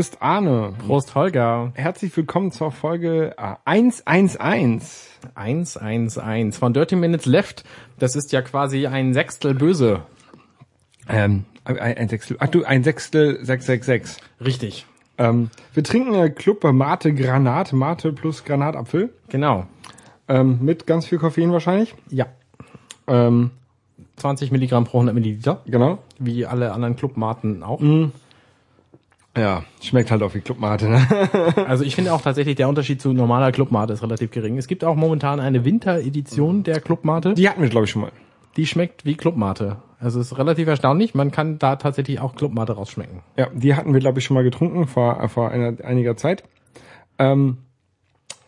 Prost Arne. Prost Holger. Herzlich willkommen zur Folge äh, 111. 111 von Dirty Minutes Left. Das ist ja quasi ein Sechstel böse. Ähm, ein, Sechstel, ach du, ein Sechstel 666. Richtig. Ähm, wir trinken Club Mate Granat, Mate plus Granatapfel. Genau. Ähm, mit ganz viel Koffein wahrscheinlich. Ja. Ähm, 20 Milligramm pro 100 Milliliter. genau. Wie alle anderen Clubmaten auch. Ja, schmeckt halt auch wie Club Mate, ne? Also ich finde auch tatsächlich, der Unterschied zu normaler Clubmate ist relativ gering. Es gibt auch momentan eine Winteredition der Clubmate. Die hatten wir, glaube ich, schon mal. Die schmeckt wie Clubmate. Also es ist relativ erstaunlich. Man kann da tatsächlich auch Clubmate rausschmecken. Ja, die hatten wir, glaube ich, schon mal getrunken vor, vor einer, einiger Zeit. Ähm,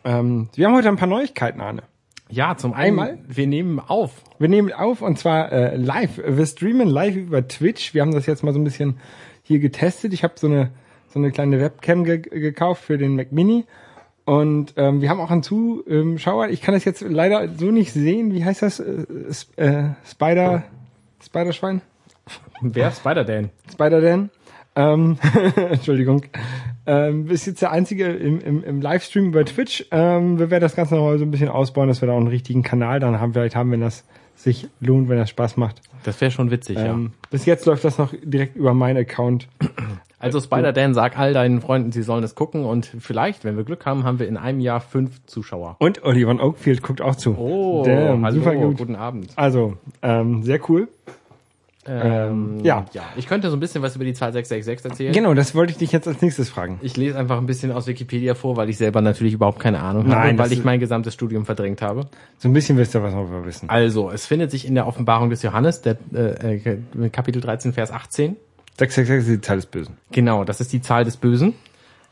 ähm, wir haben heute ein paar Neuigkeiten, Arne. Ja, zum einen, Einmal? wir nehmen auf. Wir nehmen auf und zwar äh, live. Wir streamen live über Twitch. Wir haben das jetzt mal so ein bisschen hier getestet. Ich habe so eine so eine kleine Webcam ge gekauft für den Mac Mini und ähm, wir haben auch einen Zuschauer. Ich kann das jetzt leider so nicht sehen. Wie heißt das? Äh, äh, Spider Spiderschwein? Wer ist Spider Dan? Spider Dan. Ähm, Entschuldigung. Ähm, ist jetzt der einzige im, im, im Livestream über Twitch. Ähm, wir werden das Ganze noch mal so ein bisschen ausbauen, dass wir da auch einen richtigen Kanal dann haben. Vielleicht haben, wenn das sich lohnt, wenn das Spaß macht. Das wäre schon witzig, Ähm, bis jetzt läuft das noch direkt über meinen Account. Also Spider-Dan, sag all deinen Freunden, sie sollen es gucken und vielleicht, wenn wir Glück haben, haben wir in einem Jahr fünf Zuschauer. Und Oliver Oakfield guckt auch zu. Oh, Damn, hallo, super gut. guten Abend. Also, ähm, sehr cool. Ähm, ja. ja. Ich könnte so ein bisschen was über die Zahl 666 erzählen. Genau, das wollte ich dich jetzt als nächstes fragen. Ich lese einfach ein bisschen aus Wikipedia vor, weil ich selber natürlich überhaupt keine Ahnung habe, Nein, das weil ich mein gesamtes Studium verdrängt habe. So ein bisschen wisst ihr, was wir wissen. Also, es findet sich in der Offenbarung des Johannes, der äh, äh, Kapitel 13, Vers 18. 666 ist die Zahl des Bösen. Genau, das ist die Zahl des Bösen.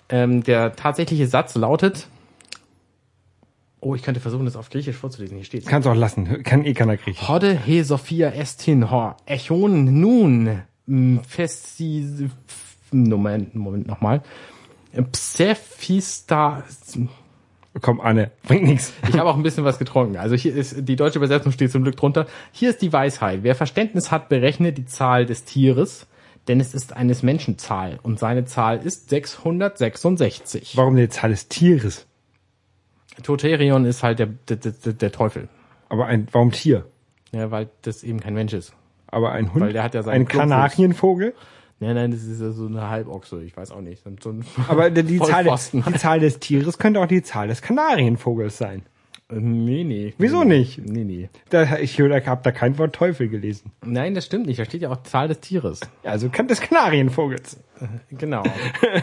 Ähm, der tatsächliche Satz lautet, oh, ich könnte versuchen, das auf Griechisch vorzulesen, hier steht's. Kannst auch lassen. Kann eh keiner kriechen. Hode he Sophia estin ho echon nun m, festi Moment Moment nochmal Psephista Komm, Anne, bringt nichts. ich habe auch ein bisschen was getrunken. Also hier ist die deutsche Übersetzung steht zum Glück drunter. Hier ist die Weisheit. Wer Verständnis hat, berechne die Zahl des Tieres, denn es ist eines Menschen Zahl und seine Zahl ist 666. Warum die Zahl des Tieres? Toterion ist halt der, der, der, der Teufel. Aber ein, warum Tier? Ja, weil das eben kein Mensch ist. Aber ein Hund? Weil der hat ja seinen Ein Klumpfuß. Kanarienvogel? Nein, nein, das ist ja so eine Halbochse. Ich weiß auch nicht. So ein Aber die, Zahl, die Zahl des Tieres könnte auch die Zahl des Kanarienvogels sein. Äh, Nee, nee. Wieso nicht? Nee, nee. Da, ich habe da kein Wort Teufel gelesen. Nein, das stimmt nicht. Da steht ja auch Zahl des Tieres. Also kann des Kanarienvogels. Genau.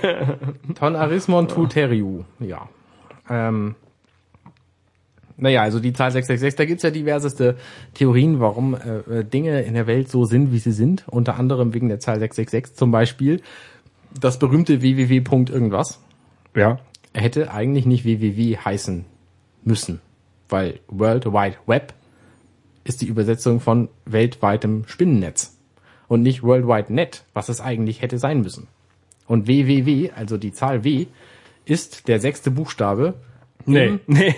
Ton arismon tu teriu. Ja. Ähm, naja, also die Zahl 666, da gibt's ja diverseste Theorien, warum äh, äh, Dinge in der Welt so sind, wie sie sind. Unter anderem wegen der Zahl 666 zum Beispiel. Das berühmte www. irgendwas Ja. hätte eigentlich nicht www heißen müssen. Weil World Wide Web ist die Übersetzung von weltweitem Spinnennetz. Und nicht World Wide Net, was es eigentlich hätte sein müssen. Und www, also die Zahl W, ist der sechste Buchstabe Nee. Nee.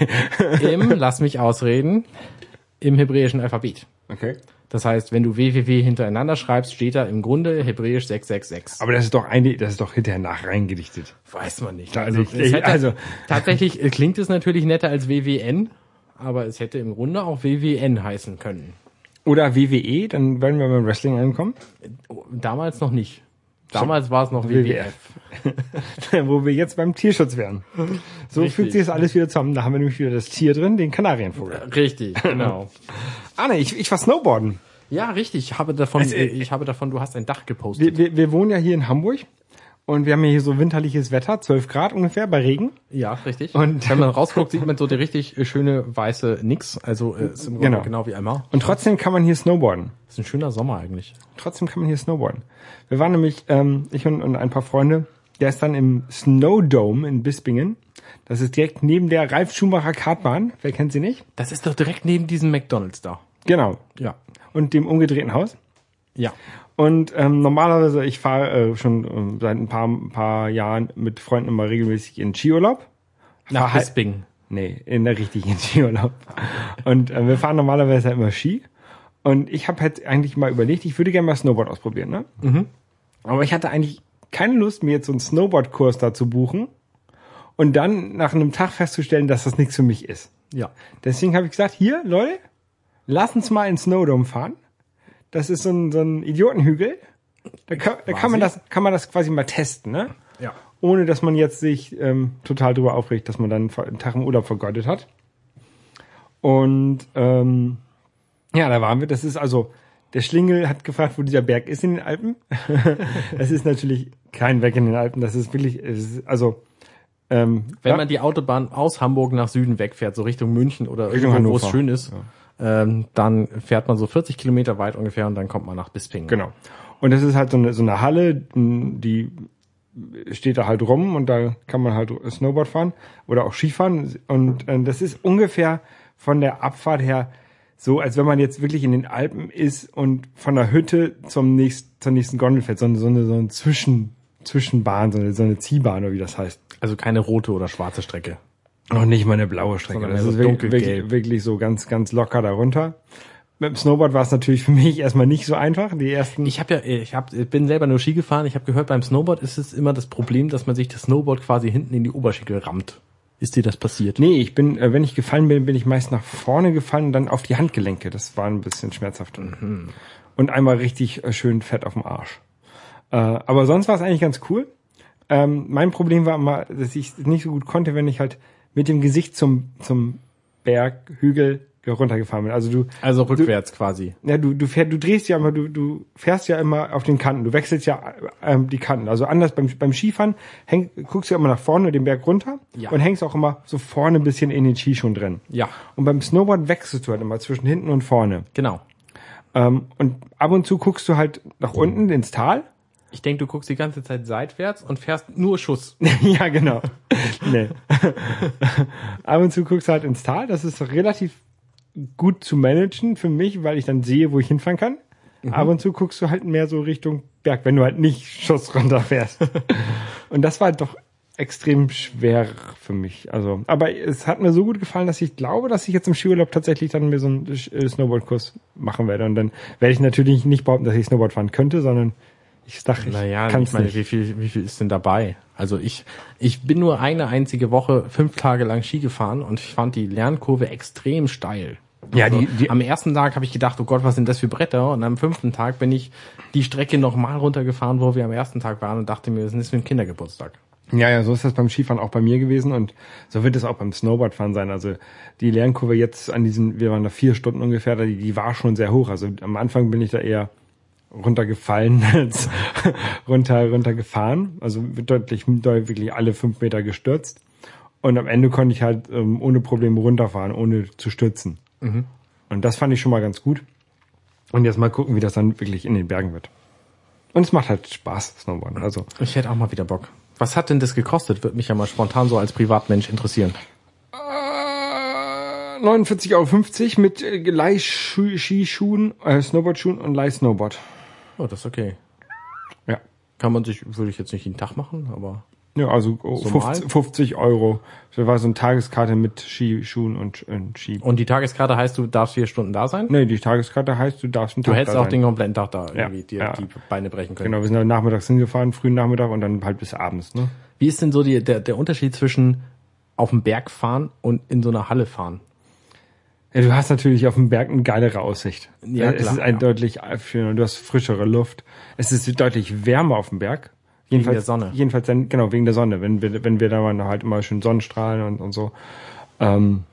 im, lass mich ausreden, im hebräischen Alphabet. Okay. Das heißt, wenn du www hintereinander schreibst, steht da im Grunde hebräisch 666. Aber das ist doch eine, das ist doch hinterher nach reingedichtet. Weiß man nicht. Also, es ich, also Tatsächlich klingt es natürlich netter als WWN, aber es hätte im Grunde auch WWN heißen können. oder WWE, dann werden wir beim Wrestling ankommen, Oh, Damals noch nicht. Damals war es noch WWF. WWF. wo wir jetzt beim Tierschutz wären. So Richtig. fügt sich das alles wieder zusammen. Da haben wir nämlich wieder das Tier drin, den Kanarienvogel. Richtig, genau. Anne, ich, ich war Snowboarden. Ja, richtig. Ich habe davon, äh, ich habe davon, du hast ein Dach gepostet. Wir, wir, wir wohnen ja hier in Hamburg und wir haben hier so winterliches Wetter, 12 Grad ungefähr bei Regen. ja, richtig. Und- wenn man rausguckt, sieht man so die richtig schöne weiße Nix. Also äh, ist im Grunde Genau. genau, wie einmal. Und trotzdem kann man hier snowboarden. Ist ein schöner Sommer eigentlich. Trotzdem kann man hier snowboarden. Wir waren nämlich, ähm, ich und, und ein paar Freunde, der ist dann im Snowdome in Bispingen. Das ist direkt neben der Ralf Schumacher Kartbahn. Wer kennt sie nicht? Das ist doch direkt neben diesem McDonalds da. Genau. Ja. Und dem umgedrehten Haus. Ja. Und ähm, normalerweise, ich fahre äh, schon ähm, seit ein paar, ein paar Jahren mit Freunden immer regelmäßig in Skiurlaub. Nach Fahr halt-. Nee, in der richtigen Skiurlaub. Und äh, wir fahren normalerweise immer Ski. Und ich habe halt eigentlich mal überlegt, ich würde gerne mal Snowboard ausprobieren. Ne? Aber ich hatte eigentlich keine Lust, mir jetzt so einen Snowboard-Kurs da zu buchen und dann nach einem Tag festzustellen, dass das nichts für mich ist. Ja. Deswegen habe ich gesagt, hier, Leute, lass uns mal in Snowdome fahren. Das ist so ein, so ein Idiotenhügel. Da, kann, da kann man das, kann man das quasi mal testen, ne? Ja. Ohne dass man jetzt sich ähm, total drüber aufregt, dass man dann einen Tag im Urlaub vergeudet hat. Und ähm, ja, da waren wir. Das ist also, der Schlingel hat gefragt, wo dieser Berg ist in den Alpen. Es ist natürlich kein Weg in den Alpen. Das ist wirklich, ist, also ähm, Wenn ja, man die Autobahn aus Hamburg nach Süden wegfährt, so Richtung München oder Richtung irgendwo, wo es schön ist, ähm, dann fährt man so 40 Kilometer weit ungefähr und dann kommt man nach Bisping. Genau. Und das ist halt so eine, so eine Halle, die steht da halt rum und da kann man halt Snowboard fahren oder auch Skifahren. Und äh, das ist ungefähr von der Abfahrt her so, als wenn man jetzt wirklich in den Alpen ist und von der Hütte zum nächsten, zur nächsten Gondel fährt. So eine, so eine, so eine Zwischen, Zwischenbahn, so eine, so eine Ziehbahn oder wie das heißt. Also keine rote oder schwarze Strecke. Noch nicht mal eine blaue Strecke. Sondern Das mehr ist dunkelgelb. wirklich, wirklich so ganz, ganz locker darunter. Mit dem Snowboard war es natürlich für mich erstmal nicht so einfach. Die ersten. Ich habe ja, ich hab, ich bin selber nur Ski gefahren. Ich habe gehört, beim Snowboard ist es immer das Problem, dass man sich das Snowboard quasi hinten in die Oberschenkel rammt. Ist dir das passiert? Nee, ich bin, äh, wenn ich gefallen bin, bin ich meist nach vorne gefallen und dann auf die Handgelenke. Das war ein bisschen schmerzhaft. Und einmal richtig äh, schön fett auf dem Arsch. Äh, aber sonst war es eigentlich ganz cool. Ähm, mein Problem war immer, dass ich es nicht so gut konnte, wenn ich halt mit dem Gesicht zum, zum Berg, Hügel runtergefahren bin. Also du, Also rückwärts quasi. ja, du, du fährst, du drehst ja immer, du, du fährst ja immer auf den Kanten, du wechselst ja ähm, die Kanten. Also anders beim, beim Skifahren häng, guckst du ja immer nach vorne den Berg runter Ja. und hängst auch immer so vorne ein bisschen in den Ski schon drin. Ja, Und beim Snowboard wechselst du halt immer zwischen hinten und vorne. genau. Ähm, und ab und zu guckst du halt nach unten ins Tal. Ich denke, du guckst die ganze Zeit seitwärts und fährst nur Schuss. ja, genau. nee. ab und zu guckst du halt ins Tal. Das ist relativ gut zu managen für mich, weil ich dann sehe, wo ich hinfahren kann. Ab und zu guckst du halt mehr so Richtung Berg, wenn du halt nicht Schuss runterfährst. und das war halt doch extrem schwer für mich. Also, aber es hat mir so gut gefallen, dass ich glaube, dass ich jetzt im Skiurlaub tatsächlich dann mir so einen äh, Snowboardkurs machen werde. Und dann werde ich natürlich nicht behaupten, dass ich Snowboard fahren könnte, sondern ich dachte, ich Naja, kann ich es meine, nicht. wie viel, wie viel ist denn dabei? Also ich, ich bin nur eine einzige Woche fünf Tage lang Ski gefahren und ich fand die Lernkurve extrem steil. Ja, Also die- die- am ersten Tag habe ich gedacht, oh Gott, was sind das für Bretter? Und am fünften Tag bin ich die Strecke nochmal runtergefahren, wo wir am ersten Tag waren und dachte mir, was ist das für ein Kindergeburtstag? Ja, ja, so ist das beim Skifahren auch bei mir gewesen und so wird es auch beim Snowboardfahren sein. Also die Lernkurve jetzt an diesen, wir waren da vier Stunden ungefähr, die, die war schon sehr hoch. Also am Anfang bin ich da eher runtergefallen als runter runtergefahren. Also deutlich, deutlich wirklich alle fünf Meter gestürzt. Und am Ende konnte ich halt ähm, ohne Probleme runterfahren, ohne zu stürzen. Und das fand ich schon mal ganz gut. Und jetzt mal gucken, wie das dann wirklich in den Bergen wird. Und es macht halt Spaß, Snowboarden. Also Ich hätte auch mal wieder Bock. Was hat denn das gekostet? Würde mich ja mal spontan so als Privatmensch interessieren. Äh, 49,50 Euro mit äh, Leih-Skischuhen, äh, Snowboardschuhen und Leih-Snowboard. Oh, das ist okay. Ja. Kann man sich, würde ich jetzt nicht jeden Tag machen, aber Ja, also oh, So 50, 50 Euro. Das war so eine Tageskarte mit Skischuhen und, und Ski. Und die Tageskarte heißt, du darfst vier Stunden da sein? Nee, die Tageskarte heißt, du darfst einen Du Tag hättest da auch sein. den kompletten Tag da Ja, irgendwie dir ja. die Beine brechen können. Genau, wir sind dann nachmittags hingefahren, frühen Nachmittag und dann halt bis abends, ne? Wie ist denn so die, der, der Unterschied zwischen auf dem Berg fahren und in so einer Halle fahren? Ja, du hast natürlich auf dem Berg eine geilere Aussicht. Ja, es klar, ist ein ja. deutlich schöner, du hast frischere Luft. Es ist deutlich wärmer auf dem Berg. Jedenfalls, der Sonne. Jedenfalls dann, genau, wegen der Sonne. Wenn wir, wenn wir da waren, halt immer schön Sonnenstrahlen und, und so. Ähm,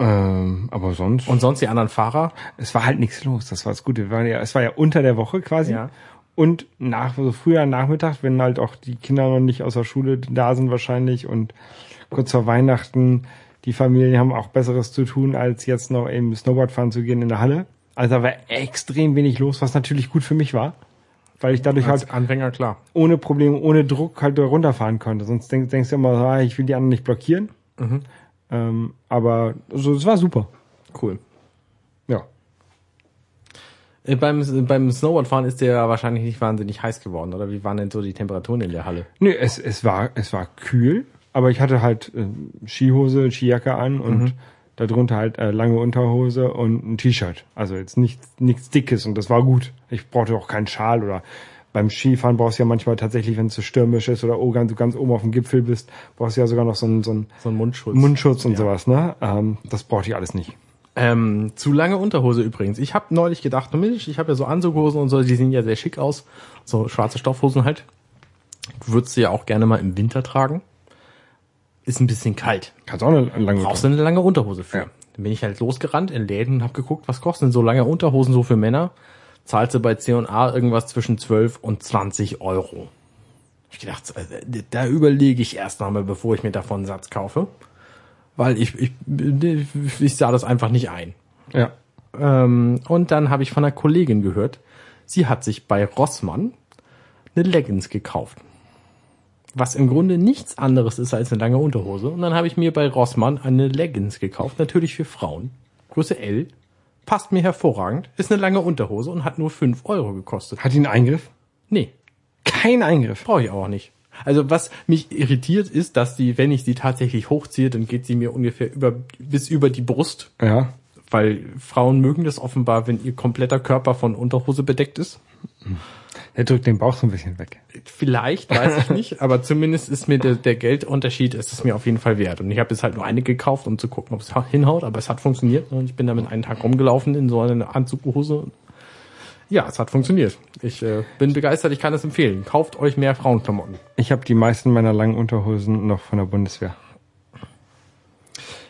ähm, aber sonst. Und sonst die anderen Fahrer? es war halt nichts los. Das war das Gute. Wir waren ja, es war ja unter der Woche quasi. Ja. Und nach, so früher Nachmittag, wenn halt auch die Kinder noch nicht aus der Schule da sind wahrscheinlich und kurz vor Weihnachten, die Familien haben auch Besseres zu tun, als jetzt noch eben Snowboard fahren zu gehen in der Halle. Also da war extrem wenig los, was natürlich gut für mich war. Weil ich dadurch Als halt Anfänger, klar. ohne Probleme, ohne Druck halt runterfahren konnte. Sonst denk, denkst du immer, ah, ich will die anderen nicht blockieren. Ähm, aber so, es war super. Cool. Ja. Äh, Beim, beim Snowboardfahren ist der ja wahrscheinlich nicht wahnsinnig heiß geworden, oder? Wie waren denn so die Temperaturen in der Halle? Nö, es, es war, es war kühl, aber ich hatte halt äh, Skihose, Skijacke an und darunter halt äh, lange Unterhose und ein T-Shirt. Also jetzt nichts, nichts Dickes und das war gut. Ich brauchte auch keinen Schal oder beim Skifahren brauchst du ja manchmal tatsächlich, wenn es so stürmisch ist oder oh, ganz, du ganz oben auf dem Gipfel bist, brauchst du ja sogar noch so einen, so einen So ein Mundschutz. Mundschutz und sowas, ne? Ähm, das braucht ich alles nicht. Ähm, zu lange Unterhose übrigens. Ich habe neulich gedacht, Mensch, ich habe ja so Anzughosen und so, die sehen ja sehr schick aus. So schwarze Stoffhosen halt. Würdest du ja auch gerne mal im Winter tragen. Ist ein bisschen kalt. Kannst auch eine lange Brauchst du eine lange Unterhose für. Ja. Dann bin ich halt losgerannt in Läden und habe geguckt, was kosten denn so lange Unterhosen so für Männer. Zahlst du bei C&A irgendwas zwischen 12 und 20 Euro. Ich gedacht, äh, da überlege ich erst einmal, bevor ich mir davon einen Satz kaufe. Weil ich, ich, ich sah das einfach nicht ein. Ja. Ähm, und dann habe ich von einer Kollegin gehört, sie hat sich bei Rossmann eine Leggings gekauft. Was im Grunde nichts anderes ist als eine lange Unterhose. Und dann habe ich mir bei Rossmann eine Leggings gekauft, natürlich für Frauen. Größe L. Passt mir hervorragend. Ist eine lange Unterhose und hat nur 5 Euro gekostet. Hat die einen Eingriff? Nee, Kein Eingriff. brauche ich auch nicht. Also was mich irritiert ist, dass die, wenn ich sie tatsächlich hochziehe, dann geht sie mir ungefähr über, bis über die Brust. Ja. Weil Frauen mögen das offenbar, wenn ihr kompletter Körper von Unterhose bedeckt ist. Der drückt den Bauch so ein bisschen weg. Vielleicht, weiß ich nicht, aber zumindest ist mir der, der Geldunterschied, ist es mir auf jeden Fall wert. Und ich habe jetzt halt nur eine gekauft, um zu gucken, ob es hinhaut, aber es hat funktioniert. Und ich bin damit einen Tag rumgelaufen in so einer Anzughose. Ja, es hat funktioniert. Ich äh, bin begeistert, ich kann es empfehlen. Kauft euch mehr Frauenklamotten. Ich habe die meisten meiner langen Unterhosen noch von der Bundeswehr.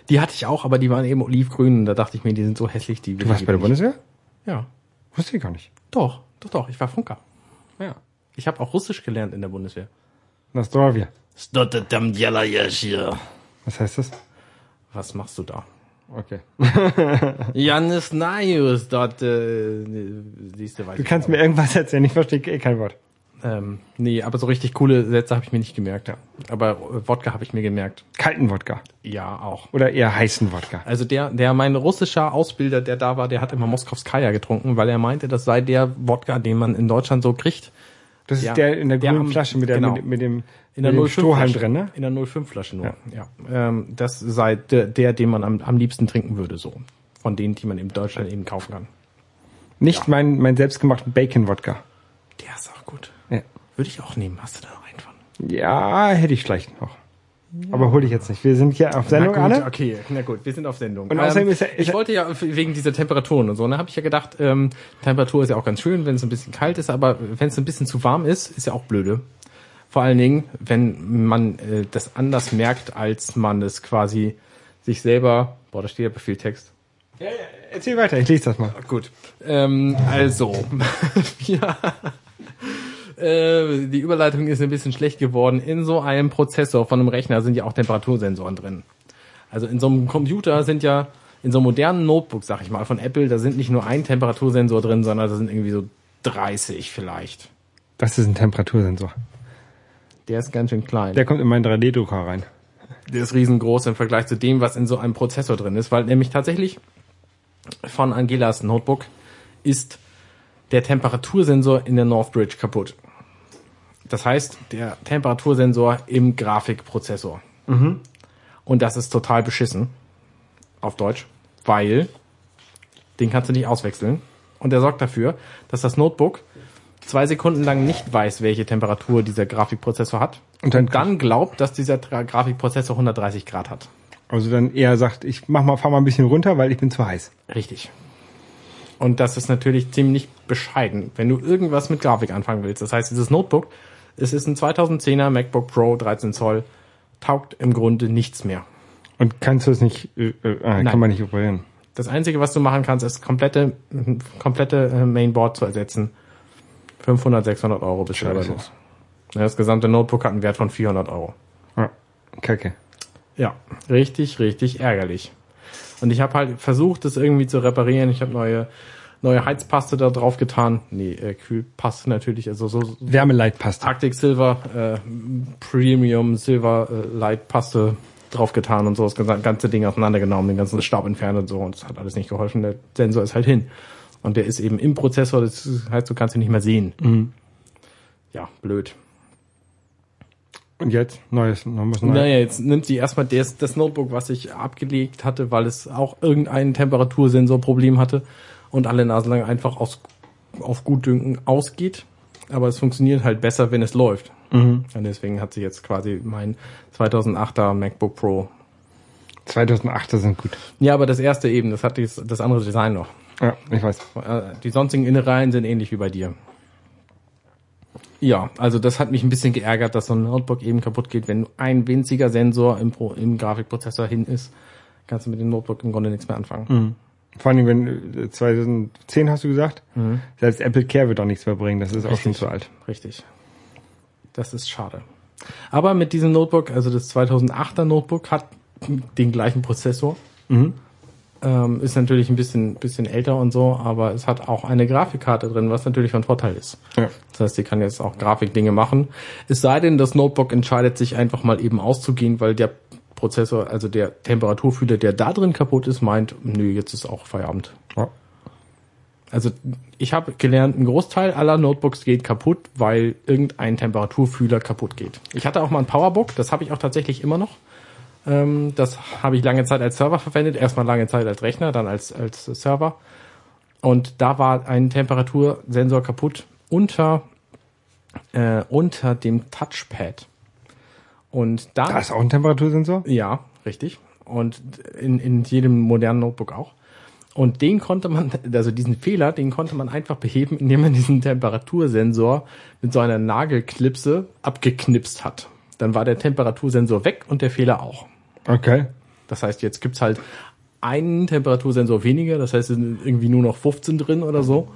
Die hatte ich auch, aber die waren eben olivgrün und da dachte ich mir, die sind so hässlich, die will Du warst bei der nicht. Bundeswehr? Ja. Wusste ich gar nicht. Doch, doch, doch, ich war Funker. Ja. Ich habe auch Russisch gelernt in der Bundeswehr. Hier. Was heißt das? Was machst du da? Okay. Janis Naius dort, äh, siehst du, weiß Du kannst mir irgendwas erzählen, ich verstehe eh kein Wort. Ähm, nee, aber so richtig coole Sätze habe ich mir nicht gemerkt. Ja. Aber äh, Wodka habe ich mir gemerkt. Kalten Wodka. Ja, auch. Oder eher heißen Wodka. Also der, der mein russischer Ausbilder, der da war, der hat immer Moskowskaja getrunken, weil er meinte, das sei der Wodka, den man in Deutschland so kriegt. Das Ja. ist der in der Der grünen am- Flasche mit, der, genau. mit, mit dem, In der mit dem 05 Strohhalm drin, ne? In der 05 Flasche nur. Ja. Ähm, das sei der, der, den man am, am liebsten trinken würde, so. Von denen, die man in Deutschland eben kaufen kann. Nicht mein, mein selbstgemachten Bacon-Wodka. Der ist auch. Ja. Würde ich auch nehmen. Hast du da noch einen von? ja, hätte ich vielleicht noch. Aber hol ich jetzt nicht. Wir sind hier auf Sendung, na gut, Anne. okay, na gut, wir sind auf Sendung. Und außerdem ist er- ist ich wollte ja wegen dieser Temperaturen und so, ne, habe ich ja gedacht, ähm, Temperatur ist ja auch ganz schön, wenn es ein bisschen kalt ist, aber wenn es ein bisschen zu warm ist, ist ja auch blöde. Vor allen Dingen, wenn man äh, das anders merkt, als man es quasi sich selber. Boah, da steht ja viel Text. Erzähl weiter, ich lese das mal. Gut. Ähm, also, ja. Äh, die Überleitung ist ein bisschen schlecht geworden. In so einem Prozessor von einem Rechner sind ja auch Temperatursensoren drin. Also in so einem Computer sind ja, in so einem modernen Notebook, sag ich mal, von Apple, da sind nicht nur ein Temperatursensor drin, sondern da sind irgendwie so 30 vielleicht. Das ist ein Temperatursensor. Der ist ganz schön klein. Der kommt in meinen 3D-Drucker rein. Der ist riesengroß im Vergleich zu dem, was in so einem Prozessor drin ist, weil nämlich tatsächlich von Angelas Notebook ist der Temperatursensor in der Northbridge kaputt. Das heißt, der Temperatursensor im Grafikprozessor. Und das ist total beschissen. Auf Deutsch. Weil den kannst du nicht auswechseln. Und der sorgt dafür, dass das Notebook zwei Sekunden lang nicht weiß, welche Temperatur dieser Grafikprozessor hat. Und dann- dann glaubt, dass dieser Grafikprozessor 130 Grad hat. Also dann eher sagt, ich mach mal, fahr mal ein bisschen runter, weil ich bin zu heiß. Richtig. Und das ist natürlich ziemlich bescheiden, wenn du irgendwas mit Grafik anfangen willst. Das heißt, dieses Notebook, es ist ein 2010er MacBook Pro 13 Zoll, taugt im Grunde nichts mehr. Und kannst du es nicht, äh, äh, Nein. kann man nicht operieren. Das Einzige, was du machen kannst, ist komplette, komplette äh, Mainboard zu ersetzen. 500, 600 Euro bist du los. Das gesamte Notebook hat einen Wert von 400 Euro. Ja, kacke. Ja, richtig, richtig ärgerlich. Und ich habe halt versucht, das irgendwie zu reparieren. Ich habe neue neue Heizpaste da drauf getan. Nee, äh, Kühlpaste natürlich, also so Wärmeleitpaste. Arctic Silver äh, Premium Silver äh, Light Paste drauf getan und so das ganze- Ding auseinandergenommen, den ganzen Staub entfernt und so und es hat alles nicht geholfen. Der Sensor ist halt hin. Und der ist eben im Prozessor, das heißt, du kannst ihn nicht mehr sehen. Ja, blöd. Und jetzt? Neues, noch was Neues. Naja, jetzt nimmt sie erstmal das, das Notebook, was ich abgelegt hatte, weil es auch irgendein Temperatursensorproblem hatte und alle Nase lang einfach aus, auf Gutdünken ausgeht. aber es funktioniert halt besser, wenn es läuft. Mhm. Und deswegen hat sich jetzt quasi mein 2008er MacBook Pro. 2008er sind gut. Ja, aber das erste eben, das hat dies, das andere Design noch. Ja, ich weiß. Äh, Die sonstigen Innereien sind ähnlich wie bei dir. Ja, also das hat mich ein bisschen geärgert, dass so ein Notebook eben kaputt geht, wenn ein winziger Sensor im, Pro, im Grafikprozessor hin ist, kannst du mit dem Notebook im Grunde nichts mehr anfangen. Vor allem, wenn äh, 2010 hast du gesagt, Mhm. selbst Apple Care wird auch nichts mehr bringen. Das ist auch schon Richtig. zu alt. Richtig. Das ist schade. Aber mit diesem Notebook, also das 2008er Notebook hat den gleichen Prozessor. Ähm, ist natürlich ein bisschen, bisschen älter und so, aber es hat auch eine Grafikkarte drin, was natürlich von Vorteil ist. Ja. Das heißt, sie kann jetzt auch Grafikdinge machen. Es sei denn, das Notebook entscheidet sich einfach mal eben auszugehen, weil der Prozessor, also der Temperaturfühler, der da drin kaputt ist, meint, nö, jetzt ist auch Feierabend. Ja. Also ich habe gelernt, ein Großteil aller Notebooks geht kaputt, weil irgendein Temperaturfühler kaputt geht. Ich hatte auch mal ein Powerbook, das habe ich auch tatsächlich immer noch. Ähm, das habe ich lange Zeit als Server verwendet, erstmal lange Zeit als Rechner, dann als, als Server. Und da war ein Temperatursensor kaputt unter, äh, unter dem Touchpad. Und da, Da ist auch ein Temperatursensor. ja, richtig. Und in, in jedem modernen Notebook auch. Und den konnte man, also diesen Fehler, den konnte man einfach beheben, indem man diesen Temperatursensor mit so einer Nagelklipse abgeknipst hat. Dann war der Temperatursensor weg und der Fehler auch. Okay. Das heißt, jetzt gibt's halt einen Temperatursensor weniger, das heißt, es sind irgendwie nur noch 15 drin oder so.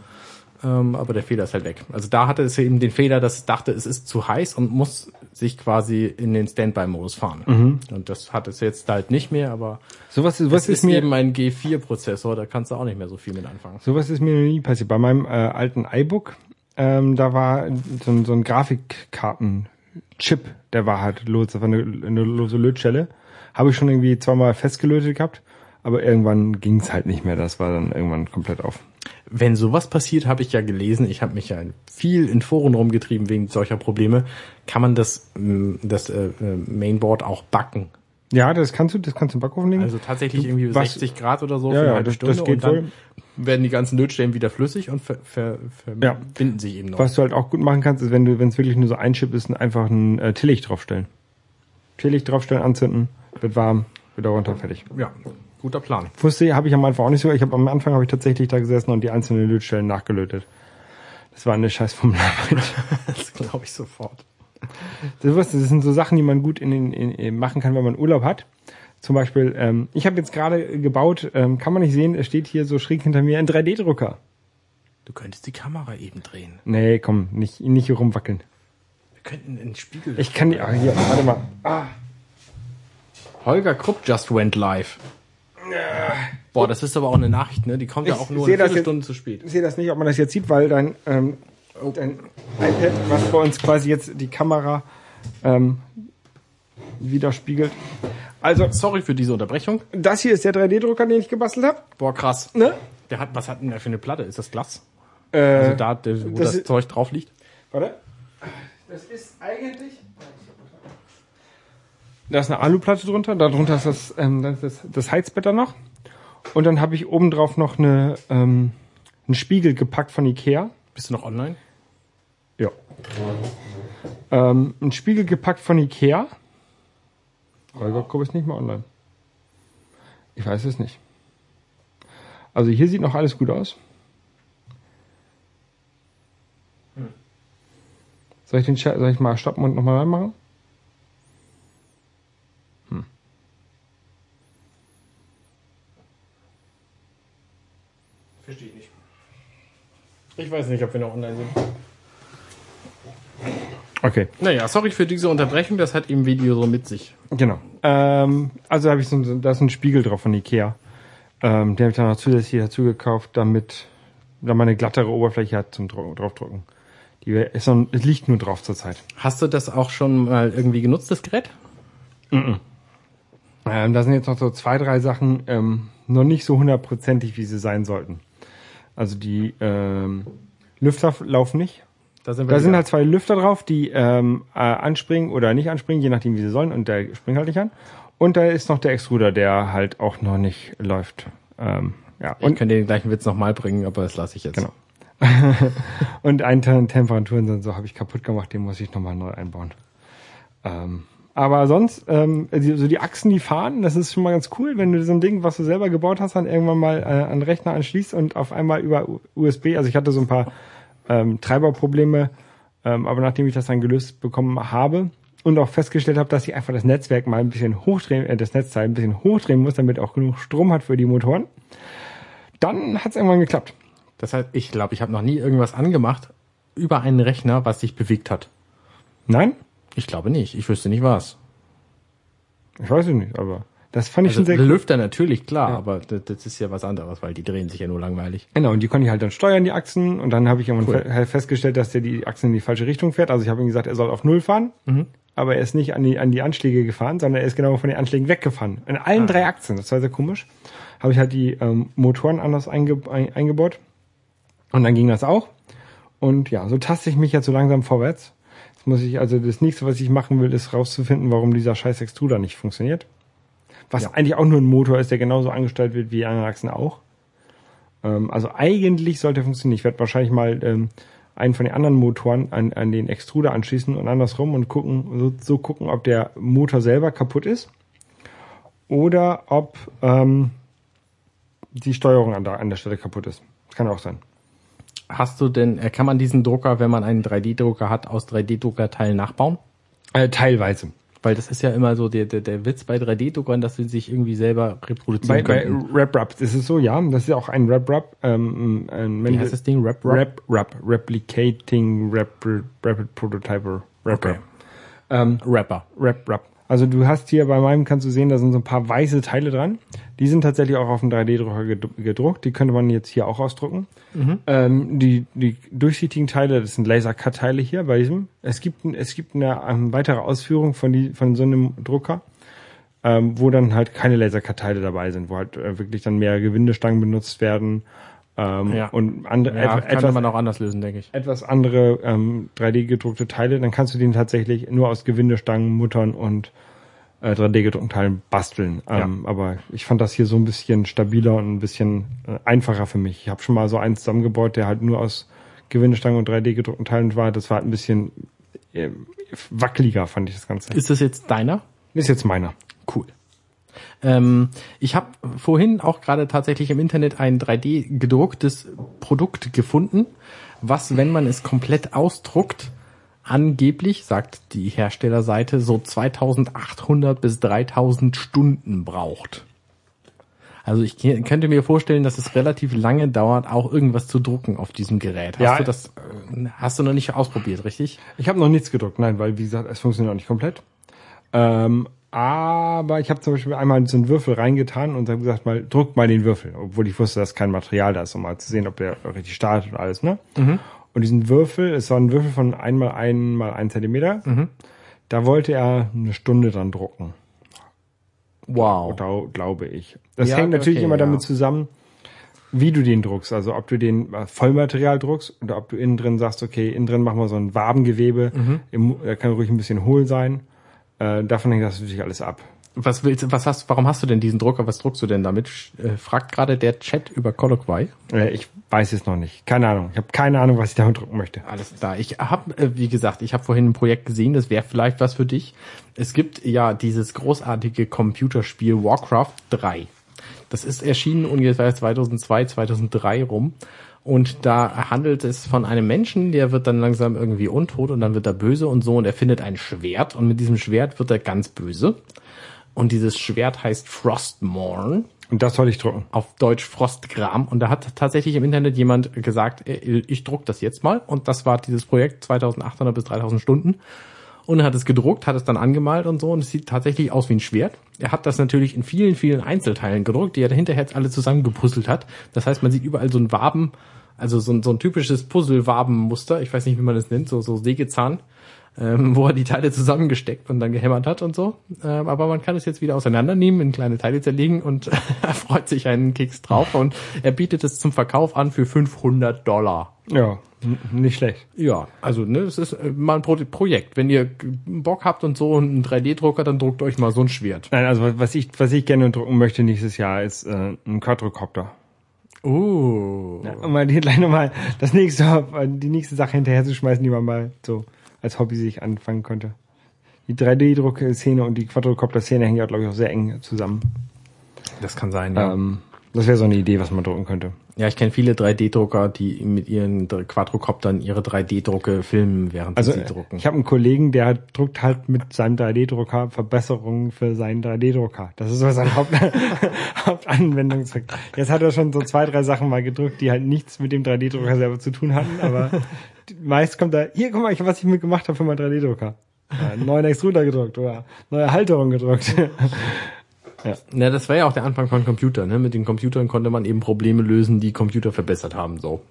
Ähm, aber der Fehler ist halt weg. Also da hatte es eben den Fehler, dass es dachte, es ist zu heiß und muss sich quasi in den Standby-Modus fahren. Und das hat es jetzt halt nicht mehr, aber Sowas, sowas ist, ist mir, eben ein G4-Prozessor, da kannst du auch nicht mehr so viel mit anfangen. sowas ist mir noch nie passiert. Bei meinem äh, alten iBook, ähm, da war so ein, so ein Grafikkarten-Chip, der war halt los, das war eine, eine lose Lötstelle. Habe ich schon irgendwie zweimal festgelötet gehabt, aber irgendwann ging's halt nicht mehr. Das war dann irgendwann komplett auf. Wenn sowas passiert, habe ich ja gelesen, ich habe mich ja viel in Foren rumgetrieben wegen solcher Probleme, kann man das, ähm, das äh, äh, Mainboard auch backen. Ja, das kannst du, das kannst du im Backofen legen. Also tatsächlich irgendwie was- 60 Grad oder so Ja, für eine ja, halbe das- Stunde das geht und dann wohl. werden die ganzen Lötstellen wieder flüssig und ver, ver, Ja. verbinden sich eben noch. Was du halt auch gut machen kannst, ist, wenn du, wenn es wirklich nur so ein Chip ist, einfach ein äh, Teelicht draufstellen. Teelicht draufstellen, anzünden, wird warm, wieder runter, fertig. Ja, guter Plan. Wusste, habe ich am Anfang auch nicht so. Ich habe am Anfang habe ich tatsächlich da gesessen und die einzelnen Lötstellen nachgelötet. Das war eine scheiß Formulararbeit. Das glaube ich sofort. Das, das sind so Sachen, die man gut in, den in, in machen kann, wenn man Urlaub hat. Zum Beispiel, ähm, ich habe jetzt gerade gebaut, ähm, kann man nicht sehen, es steht hier so schräg hinter mir ein 3D-Drucker. Du könntest die Kamera eben drehen. Nee, komm, nicht, nicht hier rumwackeln. Wir könnten in den Spiegel. Ich kann die, ah, hier, warte mal. Ah, Holger Krupp just went live. Boah, das ist aber auch eine Nachricht, ne? Die kommt ja Ich auch nur eine Viertelstunde zu spät. ich sehe das nicht, ob man das jetzt sieht, weil dein, ähm, dein iPad, was bei uns quasi jetzt die Kamera ähm, widerspiegelt. Also, Sorry für diese Unterbrechung. das hier ist der 3D-Drucker, den ich gebastelt habe. Boah, krass. Ne? Der hat, was hat denn der für eine Platte? Ist das Glas? Äh, Also da, wo das das, Zeug drauf liegt? Warte. Das ist eigentlich. Da ist eine Aluplatte drunter, darunter ist das, ähm, das, ist das Heizbett da noch. Und dann habe ich oben drauf noch eine, ähm, einen Spiegel gepackt von Ikea. Bist du noch online? Ja. Ähm, einen Spiegel gepackt von Ikea. Holger Krupp ist nicht mehr online. Ich weiß es nicht. Also hier sieht noch alles gut aus. Soll ich den soll ich mal stoppen und nochmal reinmachen? Verstehe ich nicht. Ich weiß nicht, ob wir noch online sind. Okay. Naja, sorry für diese Unterbrechung, das hat im Video so mit sich. Genau. Ähm, also habe ich so, ein- da ist ein Spiegel drauf von Ikea. Ähm, den habe ich dann noch zusätzlich dazu gekauft, damit, damit man eine glattere Oberfläche hat zum draufdrucken. Die ist noch, es liegt nur drauf zurzeit. Hast du das auch schon mal irgendwie genutzt, das Gerät? Ähm, da sind jetzt noch so zwei, drei Sachen ähm, noch nicht so hundertprozentig, wie sie sein sollten. Also die ähm, Lüfter laufen nicht. Da sind Da sind halt zwei Lüfter drauf, die ähm, äh, anspringen oder nicht anspringen, je nachdem, wie sie sollen. Und der springt halt nicht an. Und da ist noch der Extruder, der halt auch noch nicht läuft. Ähm, ja, ich und könnte den gleichen Witz nochmal bringen, aber das lasse ich jetzt. genau. und einen Temperatурensensor habe ich kaputt gemacht, den muss ich nochmal neu einbauen. Ähm, aber sonst, ähm, die, so die Achsen, die fahren, das ist schon mal ganz cool, wenn du so ein Ding, was du selber gebaut hast, dann irgendwann mal äh, an den Rechner anschließt und auf einmal über USB, also ich hatte so ein paar ähm, Treiberprobleme, ähm, aber nachdem ich das dann gelöst bekommen habe und auch festgestellt habe, dass ich einfach das Netzwerk mal ein bisschen hochdrehen, äh, das Netzteil ein bisschen hochdrehen muss, damit auch genug Strom hat für die Motoren, dann hat es irgendwann geklappt. Das heißt, ich glaube, ich habe noch nie irgendwas angemacht über einen Rechner, was sich bewegt hat. Nein? Ich glaube nicht. Ich wüsste nicht was. Ich weiß es nicht, aber das fand ich Also schon sehr. Lüfter natürlich, klar, Ja. aber das, das ist ja was anderes, weil die drehen sich ja nur langweilig. Genau, und die konnte ich halt dann steuern, die Achsen. Und dann habe ich Cool. fe festgestellt, dass der die Achsen in die falsche Richtung fährt. Also ich habe ihm gesagt, er soll auf Null fahren. Aber er ist nicht an die, an die Anschläge gefahren, sondern er ist genau von den Anschlägen weggefahren. In allen drei Achsen, das war sehr komisch. Habe ich halt die ähm, Motoren anders einge ein, eingebaut. Und dann ging das auch. Und ja, so taste ich mich jetzt so langsam vorwärts. Jetzt muss ich, also das nächste, was ich machen will, ist rauszufinden, warum dieser scheiß Extruder nicht funktioniert. Was Ja. eigentlich auch nur ein Motor ist, der genauso angestellt wird wie die anderen Achsen auch. Ähm, also eigentlich sollte er funktionieren. Ich werde wahrscheinlich mal ähm, einen von den anderen Motoren an, an den Extruder anschließen und andersrum und gucken, so, so gucken, ob der Motor selber kaputt ist oder ob ähm, die Steuerung an der, an der Stelle kaputt ist. Kann auch sein. Hast du denn, äh, kann man diesen Drucker, wenn man einen 3D-Drucker hat, aus 3D-Druckerteilen nachbauen? Äh, teilweise. Weil das ist ja immer so der, der, der Witz bei 3D-Druckern, dass sie sich irgendwie selber reproduzieren Bei, bei können. RepRap ist es so, ja. Das ist ja auch ein RepRap. Ähm, ähm, Wie heißt das Ding? Rap Rap? RepRap. Replicating Rap, Rapid Prototyper. RepRap. Ähm, Rapper. Rap, Rap. Also du hast hier bei meinem, kannst du sehen, da sind so ein paar weiße Teile dran. Die sind tatsächlich auch auf dem 3D-Drucker ged- gedruckt. Die könnte man jetzt hier auch ausdrucken. Ähm, die, die durchsichtigen Teile, das sind Laser-Cut-Teile hier bei diesem. Es gibt, es gibt eine ähm, weitere Ausführung von, die, von so einem Drucker, ähm, wo dann halt keine Laser-Cut-Teile dabei sind, wo halt äh, wirklich dann mehr Gewindestangen benutzt werden. Ähm, Ja. Und andere, Ja, et- etwas, man auch anders lösen, denke ich. etwas andere ähm, 3D gedruckte Teile, dann kannst du den tatsächlich nur aus Gewindestangen, Muttern und äh, 3D gedruckten Teilen basteln. Ähm, Aber ich fand das hier so ein bisschen stabiler und ein bisschen äh, einfacher für mich. Ich habe schon mal so eins zusammengebaut, der halt nur aus Gewindestangen und 3D gedruckten Teilen war. Das war halt ein bisschen äh, wackeliger, fand ich das Ganze. Ist das jetzt deiner? Ist jetzt meiner. Cool. Ähm, ich habe vorhin auch gerade tatsächlich im Internet ein 3D gedrucktes Produkt gefunden, was, wenn man es komplett ausdruckt, angeblich, sagt die Herstellerseite, so 2800 bis 3000 Stunden braucht. Also ich könnte mir vorstellen, dass es relativ lange dauert, auch irgendwas zu drucken auf diesem Gerät. Hast Ja. du das, äh, hast du noch nicht ausprobiert, richtig? Ich habe noch nichts gedruckt, nein, weil wie gesagt, es funktioniert noch nicht komplett. Ähm, aber ich habe zum Beispiel einmal so einen Würfel reingetan und habe gesagt, mal druck mal den Würfel, obwohl ich wusste, dass kein Material da ist, um mal zu sehen, ob der richtig startet und alles, ne? Und diesen Würfel, es war ein Würfel von einmal ein mal ein Zentimeter. Da wollte er eine Stunde dran drucken, Wow. glau- glaube ich. Das Ja, hängt natürlich okay, immer damit ja. zusammen, wie du den druckst. Also ob du den Vollmaterial druckst oder ob du innen drin sagst, okay, innen drin machen wir so ein Wabengewebe, Mhm. Im, der kann ruhig ein bisschen hohl sein. Äh, davon hängt das natürlich alles ab. Was willst, was hast, warum hast du denn diesen Drucker? Was druckst du denn damit? Äh, fragt gerade der Chat über Colloquy. Äh, ich weiß es noch nicht. Keine Ahnung. Ich habe keine Ahnung, was ich damit drucken möchte. Alles klar. Ich habe, äh, wie gesagt, ich habe vorhin ein Projekt gesehen, das wäre vielleicht was für dich. Es gibt ja dieses großartige Computerspiel Warcraft 3. Das ist erschienen ungefähr 2002, 2003 rum. Und da handelt es von einem Menschen, der wird dann langsam irgendwie untot und dann wird er böse und so und er findet ein Schwert und mit diesem Schwert wird er ganz böse. Und dieses Schwert heißt Frostmorn Und das soll ich drucken. auf Deutsch Frostgram. Und da hat tatsächlich im Internet jemand gesagt, äh, ich druck das jetzt mal. Und das war dieses Projekt 2800 bis 3000 Stunden. Und hat es gedruckt, hat es dann angemalt und so. Und es sieht tatsächlich aus wie ein Schwert. Er hat das natürlich in vielen, vielen Einzelteilen gedruckt, die er hinterher jetzt alle zusammengepuzzelt hat. Das heißt, man sieht überall so ein Waben, also so ein, so ein typisches Puzzle-Wabenmuster. Ich weiß nicht, wie man das nennt, so, so Sägezahn. Ähm, wo er die Teile zusammengesteckt und dann gehämmert hat und so. Ähm, aber man kann es jetzt wieder auseinandernehmen, in kleine Teile zerlegen und er freut sich einen Keks drauf und er bietet es zum Verkauf an für 500 Dollar. Ja, nicht schlecht. Ja, also ne, es ist äh, mal ein Pro Projekt. Wenn ihr Bock habt und so einen 3D-Drucker, dann druckt euch mal so ein Schwert. Nein, also was ich, was ich gerne drucken möchte nächstes Jahr ist äh, ein Quadrocopter. Uh. Ja, um mal die gleich nochmal das nächste, die nächste Sache hinterher zu schmeißen, die man mal so als Hobby sich anfangen konnte. Die 3D-Druck-Szene und die Quadrocopter-Szene hängen ja, glaube ich, auch sehr eng zusammen. Das kann sein, ja. Ähm, das wäre so eine Idee, was man drucken könnte. Ja, ich kenne viele 3D-Drucker, die mit ihren Quadrocoptern ihre 3D-Drucke filmen, während Also sie drucken. ich habe einen Kollegen, der druckt halt mit seinem 3D-Drucker Verbesserungen für seinen 3D-Drucker. Das ist so sein Haupt Hauptanwendungszweck. Jetzt hat er schon so zwei, drei Sachen mal gedruckt, die halt nichts mit dem 3D-Drucker selber zu tun hatten, aber meist kommt da, hier, guck mal, was ich mitgemacht habe für meinen 3D-Drucker. Ja, einen neuen Extruder gedruckt oder neue Halterung gedruckt. Na, das war ja auch der Anfang von Computern. Ne? Mit den Computern konnte man eben Probleme lösen, die Computer verbessert haben. So.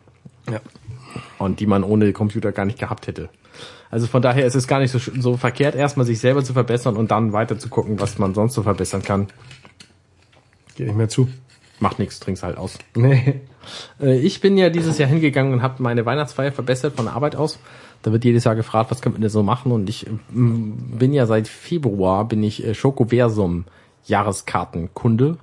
Ja. Und die man ohne Computer gar nicht gehabt hätte. Also von daher ist es gar nicht so, so verkehrt, erstmal sich selber zu verbessern und dann weiter zu gucken, was man sonst so verbessern kann. Geht nicht mehr zu. Macht nichts, trink's halt aus. Nee. Äh, Ich bin ja dieses Jahr hingegangen und habe meine Weihnachtsfeier verbessert von der Arbeit aus. Da wird jedes Jahr gefragt, was könnte man denn so machen? Und ich ähm, bin ja seit Februar bin ich äh, Schokoversum Jahreskartenkunde.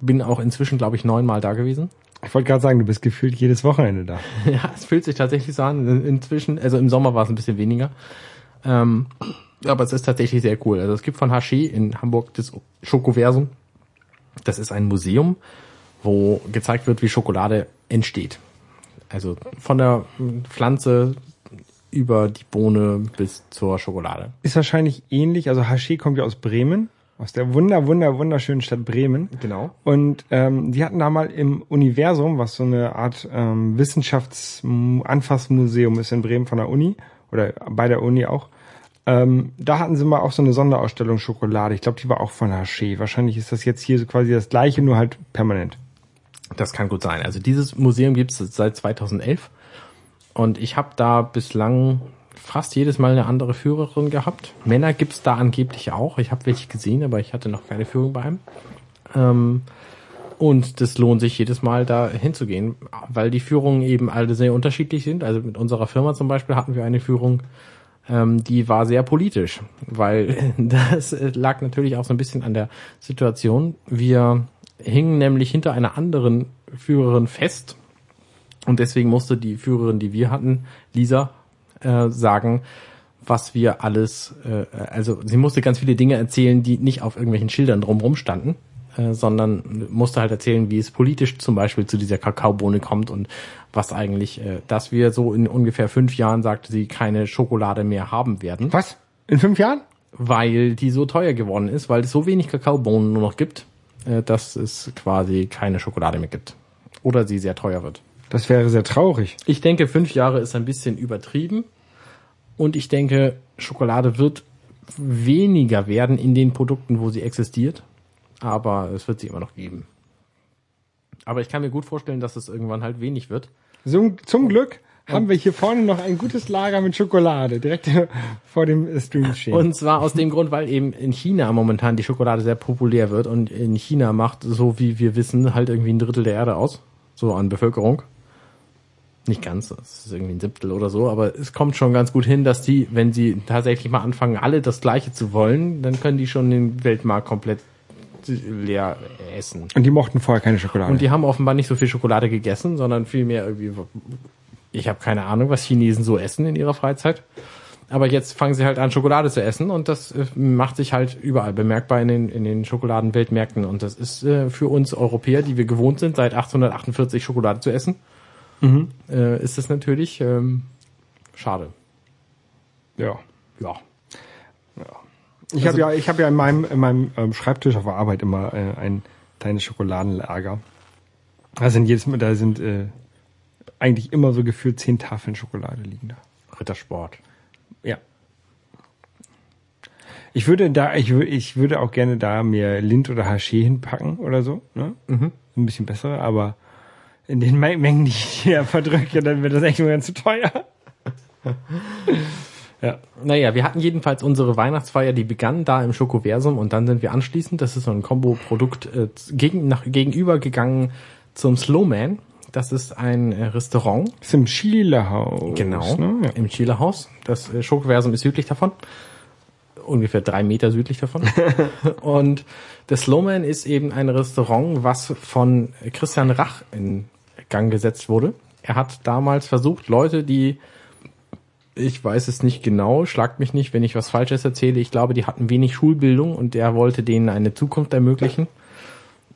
Bin auch inzwischen, glaube ich, neunmal da gewesen. Ich wollte gerade sagen, du bist gefühlt jedes Wochenende da. Ja, es fühlt sich tatsächlich so an. Inzwischen, also im Sommer war es ein bisschen weniger. Ähm, aber es ist tatsächlich sehr cool. Also es gibt von Hashi in Hamburg das Schokoversum. Das ist ein Museum, wo gezeigt wird, wie Schokolade entsteht. Also von der Pflanze über die Bohne bis zur Schokolade. Ist wahrscheinlich ähnlich, also Haché kommt ja aus Bremen, aus der wunder, wunder, wunderschönen Stadt Bremen. Genau. Und ähm, die hatten da mal im Universum, was so eine Art ähm, Wissenschafts-Anfassmuseum ist in Bremen von der Uni oder bei der Uni auch. Ähm, da hatten sie mal auch so eine Sonderausstellung Schokolade. Ich glaube, die war auch von Haché. Wahrscheinlich ist das jetzt hier so quasi das gleiche, nur halt permanent. Das kann gut sein. Also dieses Museum gibt es seit 2011 und ich habe da bislang fast jedes Mal eine andere Führerin gehabt. Männer gibt's da angeblich auch. Ich habe welche gesehen, aber ich hatte noch keine Führung bei einem. Ähm, und das lohnt sich jedes Mal da hinzugehen, weil die Führungen eben alle sehr unterschiedlich sind. Also mit unserer Firma zum Beispiel hatten wir eine Führung, ähm, die war sehr politisch, weil das lag natürlich auch so ein bisschen an der Situation. Wir hingen nämlich hinter einer anderen Führerin fest und deswegen musste die Führerin, die wir hatten, Lisa, äh, sagen, was wir alles, äh, also sie musste ganz viele Dinge erzählen, die nicht auf irgendwelchen Schildern drumherum standen, äh, sondern musste halt erzählen, wie es politisch zum Beispiel zu dieser Kakaobohne kommt und was eigentlich, äh, dass wir so in ungefähr fünf Jahren, sagte sie, keine Schokolade mehr haben werden, Was? In fünf Jahren? weil die so teuer geworden ist, weil es so wenig Kakaobohnen nur noch gibt, äh, dass es quasi keine Schokolade mehr gibt. Oder sie sehr teuer wird. Das wäre sehr traurig. Ich denke, fünf Jahre ist ein bisschen übertrieben. Und ich denke, Schokolade wird weniger werden in den Produkten, wo sie existiert. Aber es wird sie immer noch geben. Aber ich kann mir gut vorstellen, dass es irgendwann halt wenig wird. Zum, zum Glück haben wir hier vorne noch ein gutes Lager mit Schokolade, direkt vor dem Stream stehen. Und zwar aus dem Grund, weil eben in China momentan die Schokolade sehr populär wird. Und in China macht, so wie wir wissen, halt irgendwie ein Drittel der Erde aus. So an Bevölkerung. Nicht ganz, das ist irgendwie ein Siebtel oder so, aber es kommt schon ganz gut hin, dass die, wenn sie tatsächlich mal anfangen, alle das Gleiche zu wollen, dann können die schon den Weltmarkt komplett leer essen. Und die mochten vorher keine Schokolade. Und die haben offenbar nicht so viel Schokolade gegessen, sondern vielmehr irgendwie, ich habe keine Ahnung, was Chinesen so essen in ihrer Freizeit. Aber jetzt fangen sie halt an, Schokolade zu essen und das äh, macht sich halt überall bemerkbar in den, in den Schokoladenweltmärkten. Und das ist äh, für uns Europäer, die wir gewohnt sind, seit 1848 Schokolade zu essen, äh, ist das natürlich ähm, schade. ja. Ja. Ich habe ja, ich habe ja in meinem, in meinem ähm, Schreibtisch auf der Arbeit immer äh, ein kleines Schokoladenlager. Da sind jedes Mal, da sind äh, eigentlich immer so gefühlt zehn Tafeln Schokolade liegen da. Rittersport. Ja. Ich würde da, ich, ich würde auch gerne da mir Lind oder Haché hinpacken oder so, ne? Mhm. Ein bisschen bessere, aber in den Me- Mengen, die ich hier verdrücke, dann wird das echt nur ganz zu teuer. ja. Naja, wir hatten jedenfalls unsere Weihnachtsfeier, die begann da im Schokoversum und dann sind wir anschließend, das ist so ein Kombo-Produkt, äh, gegen, nach, gegenüber gegangen zum Slowman. Das ist ein äh, Restaurant, Ist im Chile-Haus. genau, Ne? Ja. im Chilehaus. Das äh, Schokoversum ist südlich davon. Ungefähr drei Meter südlich davon. und das Slowman ist eben ein Restaurant, was von Christian Rach in Gang gesetzt wurde. Er hat damals versucht, Leute, die ich weiß es nicht genau, schlagt mich nicht, wenn ich was Falsches erzähle. Ich glaube, die hatten wenig Schulbildung und er wollte denen eine Zukunft ermöglichen.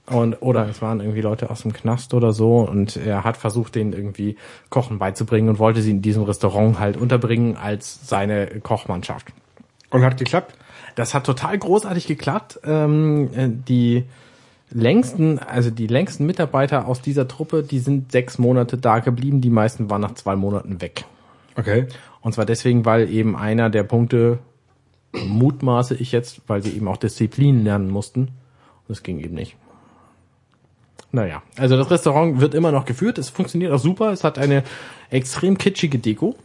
Und, oder es waren irgendwie Leute aus dem Knast oder so und er hat versucht, denen irgendwie Kochen beizubringen und wollte sie in diesem Restaurant halt unterbringen als seine Kochmannschaft. Und hat geklappt? Das hat total großartig geklappt. Ähm, äh, die längsten, also die längsten Mitarbeiter aus dieser Truppe, die sind sechs Monate da geblieben. Die meisten waren nach zwei Monaten weg. Okay. Und zwar deswegen, weil eben einer der Punkte, mutmaße ich jetzt, weil sie eben auch Disziplin lernen mussten. Und das ging eben nicht. Naja, also das Restaurant wird immer noch geführt. Es funktioniert auch super. Es hat eine extrem kitschige Deko,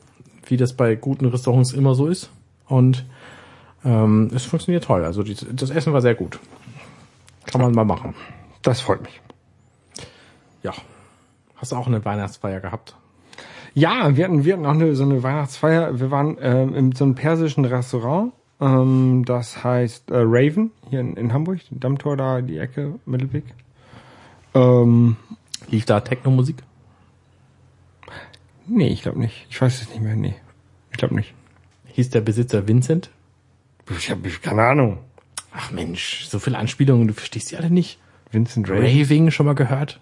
wie das bei guten Restaurants immer so ist. Und ähm, es funktioniert toll. Also die, das Essen war sehr gut. Kann man mal machen. Das freut mich. Ja. Hast du auch eine Weihnachtsfeier gehabt? Ja, wir hatten, wir hatten auch eine, so eine Weihnachtsfeier. Wir waren ähm, in so einem persischen Restaurant. Ähm, das heißt äh, Raven, hier in, in Hamburg, Dammtor da, die Ecke, Mittelweg. Ähm, Lief da Techno-Musik? nee, ich glaube nicht. Ich weiß es nicht mehr. Nee, ich glaube nicht. Hieß der Besitzer Vincent? Ich habe keine Ahnung. Ach Mensch, so viele Anspielungen, du verstehst die alle nicht. Vincent Ray? Raving schon mal gehört?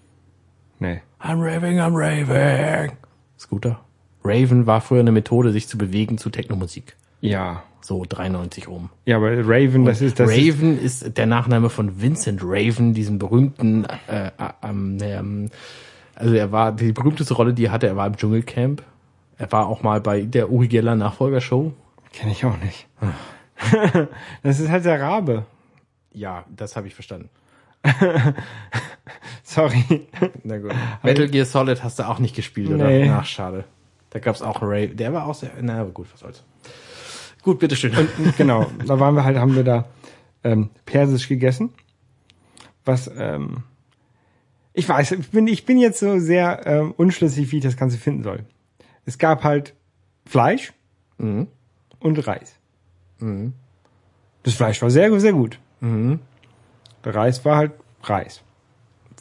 Nee. I'm raving, I'm raving. Scooter. Raven war früher eine Methode, sich zu bewegen zu Technomusik. Ja. So 93 oben. Ja, aber Raven, das ist das. ist, Raven ist, der Nachname von Vincent Raven, diesem berühmten, äh, äh, ähm, ähm, also er war, die berühmteste Rolle, die er hatte, er war im Dschungelcamp. Er war auch mal bei der Uri Geller Nachfolgershow. Kenn ich auch nicht. das ist halt der Rabe. Ja, das habe ich verstanden. Sorry. Na gut. Metal Gear Solid hast du auch nicht gespielt, oder? Nee. Ach, schade. Da gab's auch einen Raven. Der war auch sehr, na aber gut, was soll's. Gut, bitteschön. genau, da waren wir halt, haben wir da ähm, Persisch gegessen. Was, ähm, ich weiß, ich bin, ich bin jetzt so sehr ähm, unschlüssig, wie ich das Ganze finden soll. Es gab halt Fleisch Mhm. und Reis. Das Fleisch war sehr, sehr gut. Mhm. Der Reis war halt Reis.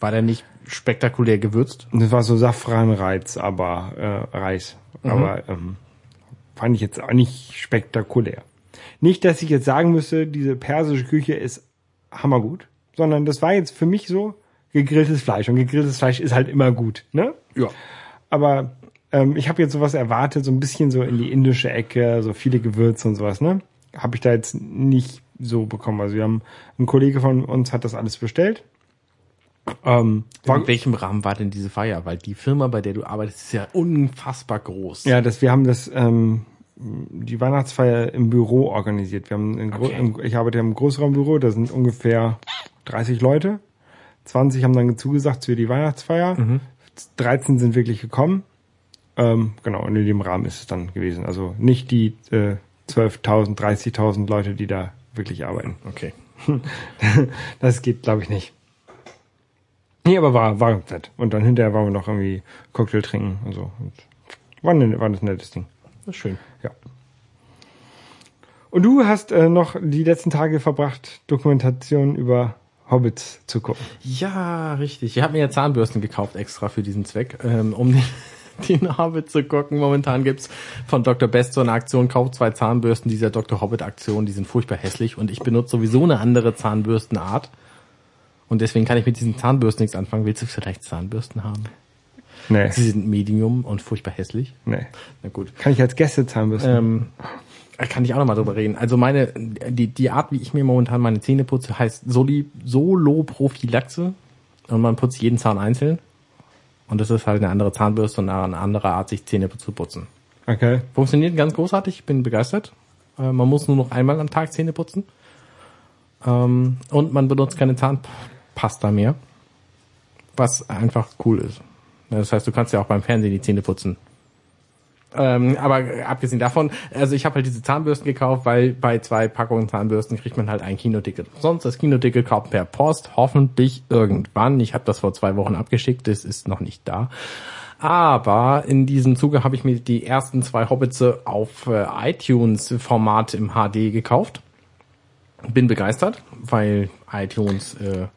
War der nicht spektakulär gewürzt? Das war so Safranreiz, aber äh, Reis. Aber ähm, fand ich jetzt auch nicht spektakulär. Nicht, dass ich jetzt sagen müsste, diese persische Küche ist hammergut, sondern das war jetzt für mich so gegrilltes Fleisch. Und gegrilltes Fleisch ist halt immer gut, ne? Ja. Aber ähm, ich habe jetzt sowas erwartet, so ein bisschen so in die indische Ecke, so viele Gewürze und sowas, ne? Habe ich da jetzt nicht so bekommen. Also wir haben, ein Kollege von uns hat das alles bestellt. Ähm, In welchem Rahmen war denn diese Feier? Weil die Firma, bei der du arbeitest, ist ja unfassbar groß. Ja, das, wir haben das, ähm, die Weihnachtsfeier im Büro organisiert. Wir haben ein, Okay. ich arbeite im Großraumbüro, da sind ungefähr 30 Leute. 20 haben dann zugesagt für die Weihnachtsfeier. 13 sind wirklich gekommen. Ähm, genau, und in dem Rahmen ist es dann gewesen. Also nicht die äh, 12.000, 30.000 Leute, die da wirklich arbeiten. Okay. Das geht, glaube ich, nicht. Nee, aber war, war nett. Und dann hinterher waren wir noch irgendwie Cocktail trinken und so. Und war, ne, war das ein nettes Ding. Das ist schön. Ja. Und du hast äh, noch die letzten Tage verbracht, Dokumentationen über Hobbits zu gucken. Ja, richtig. Ich habe mir ja Zahnbürsten gekauft extra für diesen Zweck, ähm, um die, Hobbit zu gucken. Momentan gibt's von Dr. Best so eine Aktion, kauft zwei Zahnbürsten dieser Dr. Hobbit-Aktion, die sind furchtbar hässlich und ich benutze sowieso eine andere Zahnbürstenart. Und deswegen kann ich mit diesen Zahnbürsten nichts anfangen. Willst du vielleicht Zahnbürsten haben? Nee, Sie sind Medium und furchtbar hässlich. nee. Na gut. Kann ich als Gäste Zahnbürsten? Ähm, kann ich auch noch mal drüber reden. Also meine, die, die Art, wie ich mir momentan meine Zähne putze, heißt Soli, Soloprophylaxe. Und man putzt jeden Zahn einzeln. Und das ist halt eine andere Zahnbürste und eine andere Art, sich Zähne zu putzen. Okay. Funktioniert ganz großartig, ich bin begeistert. Äh, man muss nur noch einmal am Tag Zähne putzen. Ähm, und man benutzt keine Zahnpasta mehr. Was einfach cool ist. Das heißt, du kannst ja auch beim Fernsehen die Zähne putzen. Ähm, aber abgesehen davon, also ich habe halt diese Zahnbürsten gekauft, weil bei zwei Packungen Zahnbürsten kriegt man halt ein Kinoticket. Sonst das Kinoticket kauft per Post, hoffentlich irgendwann. Ich habe das vor zwei Wochen abgeschickt, das ist noch nicht da. Aber in diesem Zuge habe ich mir die ersten zwei Hobbits auf äh, iTunes-Format im HD gekauft. Bin begeistert, weil iTunes äh,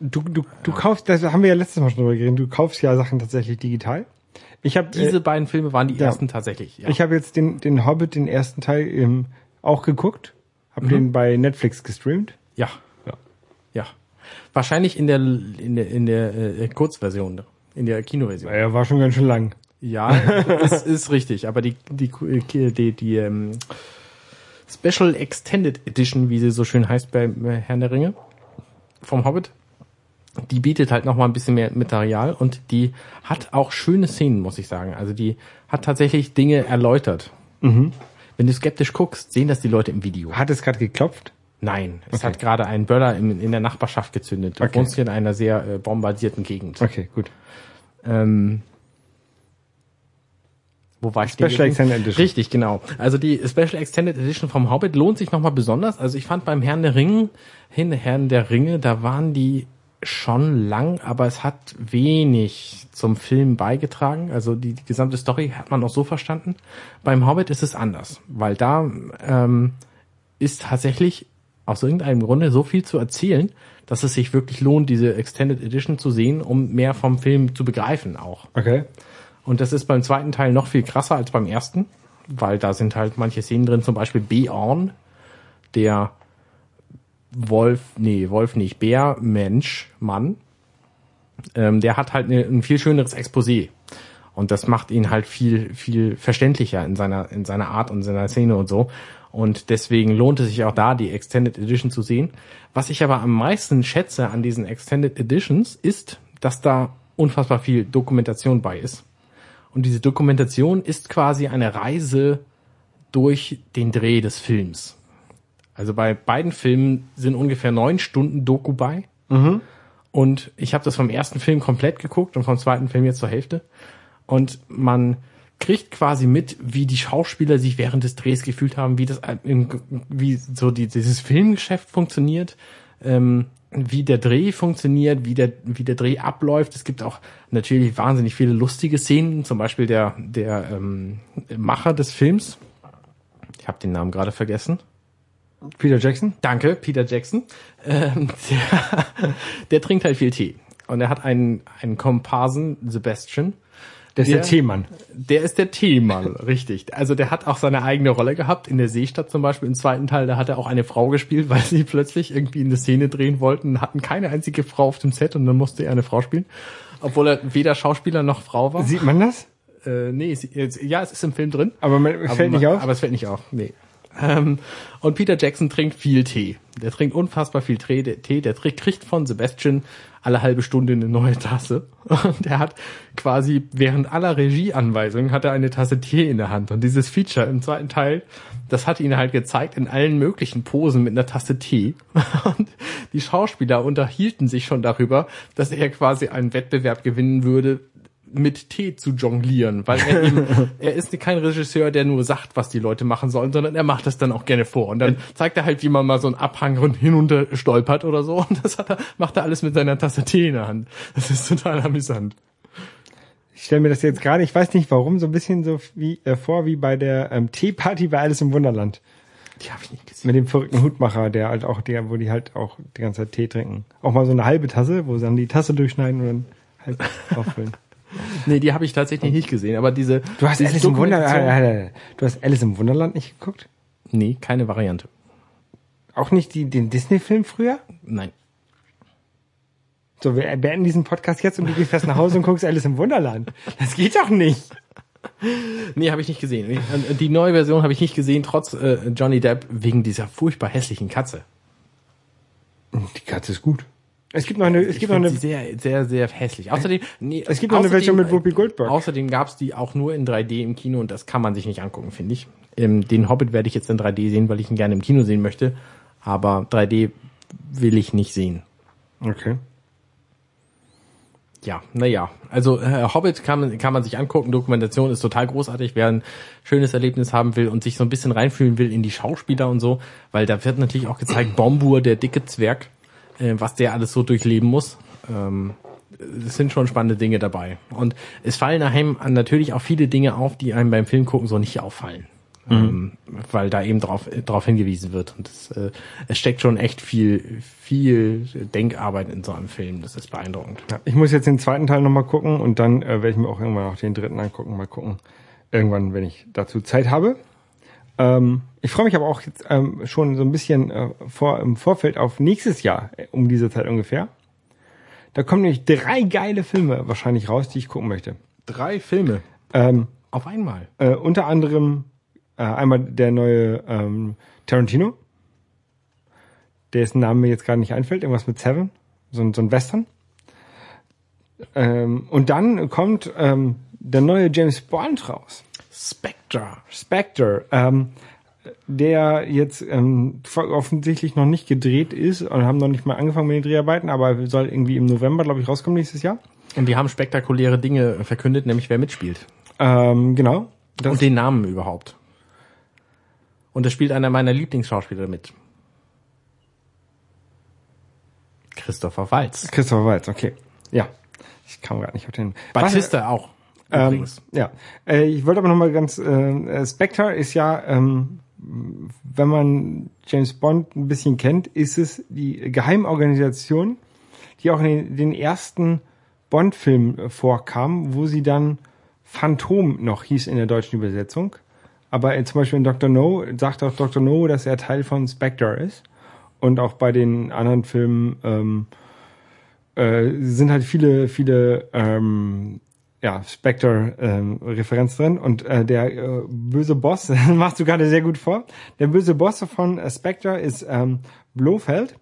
du, du, du kaufst, das haben wir ja letztes Mal schon drüber geredet, du kaufst ja Sachen tatsächlich digital. Ich habe Diese beiden Filme waren die ja. ersten tatsächlich. Ja. Ich habe jetzt den, den Hobbit, den ersten Teil, ähm, auch geguckt. Hab den bei Netflix gestreamt. ja. Ja. Ja. Wahrscheinlich in der in der in der äh, Kurzversion, in der Kinoversion. Er war schon ganz schön lang. Ja, ist, ist richtig. Aber die die die, die, die ähm, Special Extended Edition, wie sie so schön heißt bei äh, Herrn der Ringe vom Hobbit, die bietet halt noch mal ein bisschen mehr Material und die hat auch schöne Szenen, muss ich sagen. Also die hat tatsächlich Dinge erläutert. Wenn du skeptisch guckst, sehen das die Leute im Video. Hat es gerade geklopft? Nein, es Okay. hat gerade einen Böller in, in der Nachbarschaft gezündet. Du Okay. wohnst hier in einer sehr äh, bombardierten Gegend. Okay, gut. Ähm, wo war ich Special? Extended Edition. Richtig, genau. Also die Special Extended Edition vom Hobbit lohnt sich nochmal besonders. Also ich fand beim Herrn der Ringe, hin Herrn der Ringe, da waren die schon lang, aber es hat wenig zum Film beigetragen. Also die, die gesamte Story hat man auch so verstanden. Beim Hobbit ist es anders, weil da ähm, ist tatsächlich aus irgendeinem Grunde so viel zu erzählen, dass es sich wirklich lohnt, diese Extended Edition zu sehen, um mehr vom Film zu begreifen auch. Okay. Und das ist beim zweiten Teil noch viel krasser als beim ersten, weil da sind halt manche Szenen drin, zum Beispiel Beorn, der Wolf, nee, Wolf nicht, Bär, Mensch, Mann, ähm, der hat halt eine, ein viel schöneres Exposé. Und das macht ihn halt viel, viel verständlicher in seiner, in seiner Art und seiner Szene und so. Und deswegen lohnt es sich auch da, die Extended Edition zu sehen. Was ich aber am meisten schätze an diesen Extended Editions ist, dass da unfassbar viel Dokumentation bei ist. Und diese Dokumentation ist quasi eine Reise durch den Dreh des Films. Also bei beiden Filmen sind ungefähr neun Stunden Doku bei. Und ich habe das vom ersten Film komplett geguckt und vom zweiten Film jetzt zur Hälfte. Und man kriegt quasi mit, wie die Schauspieler sich während des Drehs gefühlt haben, wie das wie so die, dieses Filmgeschäft funktioniert, ähm, wie der Dreh funktioniert, wie der wie der Dreh abläuft. Es gibt auch natürlich wahnsinnig viele lustige Szenen, zum Beispiel der der ähm, Macher des Films. Ich habe den Namen gerade vergessen. Peter Jackson? Danke, Peter Jackson. Ähm, der, der trinkt halt viel Tee. Und er hat einen, einen Komparsen, Sebastian. Der ist Ja. der Teemann. Der ist der Teemann, richtig. Also der hat auch seine eigene Rolle gehabt. In der Seestadt zum Beispiel im zweiten Teil, da hat er auch eine Frau gespielt, weil sie plötzlich irgendwie eine Szene drehen wollten, hatten keine einzige Frau auf dem Set und dann musste er eine Frau spielen. Obwohl er weder Schauspieler noch Frau war. Sieht man das? Äh, nee, jetzt- ja, es ist im Film drin. Aber man, es fällt aber, nicht auf? Aber es fällt nicht auf, nee. Ähm, und Peter Jackson trinkt viel Tee. Der trinkt unfassbar viel Tee. Der, Tee, der kriegt von Sebastian alle halbe Stunde eine neue Tasse. Und er hat quasi während aller Regieanweisungen hat er eine Tasse Tee in der Hand. Und dieses Feature im zweiten Teil, das hat ihn halt gezeigt in allen möglichen Posen mit einer Tasse Tee. Und die Schauspieler unterhielten sich schon darüber, dass er quasi einen Wettbewerb gewinnen würde, mit Tee zu jonglieren, weil er eben, er ist kein Regisseur, der nur sagt, was die Leute machen sollen, sondern er macht das dann auch gerne vor. Und dann zeigt er halt, wie man mal so einen Abhang hinunter stolpert oder so. Und das hat er, macht er alles mit seiner Tasse Tee in der Hand. Das ist total amüsant. Ich stelle mir das jetzt gerade, ich weiß nicht warum, so ein bisschen so wie äh, vor wie bei der ähm, Teeparty bei Alice im Wunderland. Die habe ich nicht gesehen. Mit dem verrückten Hutmacher, der halt auch, der, wo die halt auch die ganze Zeit Tee trinken. Auch mal so eine halbe Tasse, wo sie dann die Tasse durchschneiden und dann halb auffüllen. Nee, die habe ich tatsächlich nicht gesehen. Aber diese, Du hast diese Alice im Wunderland, Dokumentation- du hast Alice im Wunderland nicht geguckt? Nee, keine Variante. Auch nicht die, den Disney-Film früher? Nein. So, wir beenden diesen Podcast jetzt und du gehst fest nach Hause und guckst Alice im Wunderland. Das geht doch nicht. Nee, habe ich nicht gesehen. Äh, Die neue Version habe ich nicht gesehen, trotz äh, Johnny Depp wegen dieser furchtbar hässlichen Katze. Die Katze ist gut. Es gibt noch eine, es Ich gibt noch eine, sehr, sehr, sehr hässlich. Außerdem, nee, es gibt noch eine Version mit Whoopi Goldberg. Außerdem gab's die auch nur in 3D im Kino und das kann man sich nicht angucken, finde ich. Ähm, den Hobbit werde ich jetzt in 3D sehen, weil ich ihn gerne im Kino sehen möchte. Aber 3D will ich nicht sehen. Okay. Ja, naja. Also äh, Hobbit kann man, kann man sich angucken. Dokumentation ist total großartig. Wer ein schönes Erlebnis haben will und sich so ein bisschen reinfühlen will in die Schauspieler und so, weil da wird natürlich auch gezeigt, Bombur, der dicke Zwerg, äh, was der alles so durchleben muss. Ähm, es sind schon spannende Dinge dabei. Und es fallen einem natürlich auch viele Dinge auf, die einem beim Film gucken so nicht auffallen. ähm, weil da eben drauf, drauf hingewiesen wird. Und das, äh, es steckt schon echt viel, viel Denkarbeit in so einem Film. Das ist beeindruckend. Ja, ich muss jetzt den zweiten Teil nochmal gucken und dann äh, werde ich mir auch irgendwann noch den dritten angucken. Mal gucken. Irgendwann, wenn ich dazu Zeit habe. Ähm, ich freue mich aber auch jetzt ähm, schon so ein bisschen äh, vor, im Vorfeld auf nächstes Jahr, äh, um diese Zeit ungefähr. Da kommen nämlich drei geile Filme wahrscheinlich raus, die ich gucken möchte. Drei Filme Ähm, auf einmal. äh, unter anderem äh, einmal der neue ähm, Tarantino, dessen Name mir jetzt gerade nicht einfällt, irgendwas mit Seven, so, ein- so ein Western. Ähm, und dann kommt ähm, der neue James Bond raus. Spectre. Spectre, ähm, der jetzt ähm, offensichtlich noch nicht gedreht ist und haben noch nicht mal angefangen mit den Dreharbeiten, aber soll irgendwie im November, glaube ich, rauskommen nächstes Jahr. Und die haben spektakuläre Dinge verkündet, nämlich wer mitspielt. Ähm, genau. Und den Namen überhaupt. Und da spielt einer meiner Lieblingsschauspieler mit. Christopher Waltz. Christopher Waltz, okay. Ja. Ich kam gerade nicht auf den. Batista auch. Ähm, Übrigens. ja, äh, ich wollte aber noch mal ganz, äh, Spectre ist ja, ähm, wenn man James Bond ein bisschen kennt, ist es die Geheimorganisation, die auch in den, ersten Bond-Filmen vorkam, wo sie dann Phantom noch hieß in der deutschen Übersetzung. Aber äh, zum Beispiel in Dr. No sagt auch Dr. No, dass er Teil von Spectre ist. Und auch bei den anderen Filmen ähm, äh, sind halt viele, viele ähm, ja, Spectre-Referenz drin und äh, der äh, böse Boss, machst du gerade sehr gut vor, der böse Boss von äh, Spectre ist ähm, Blofeld,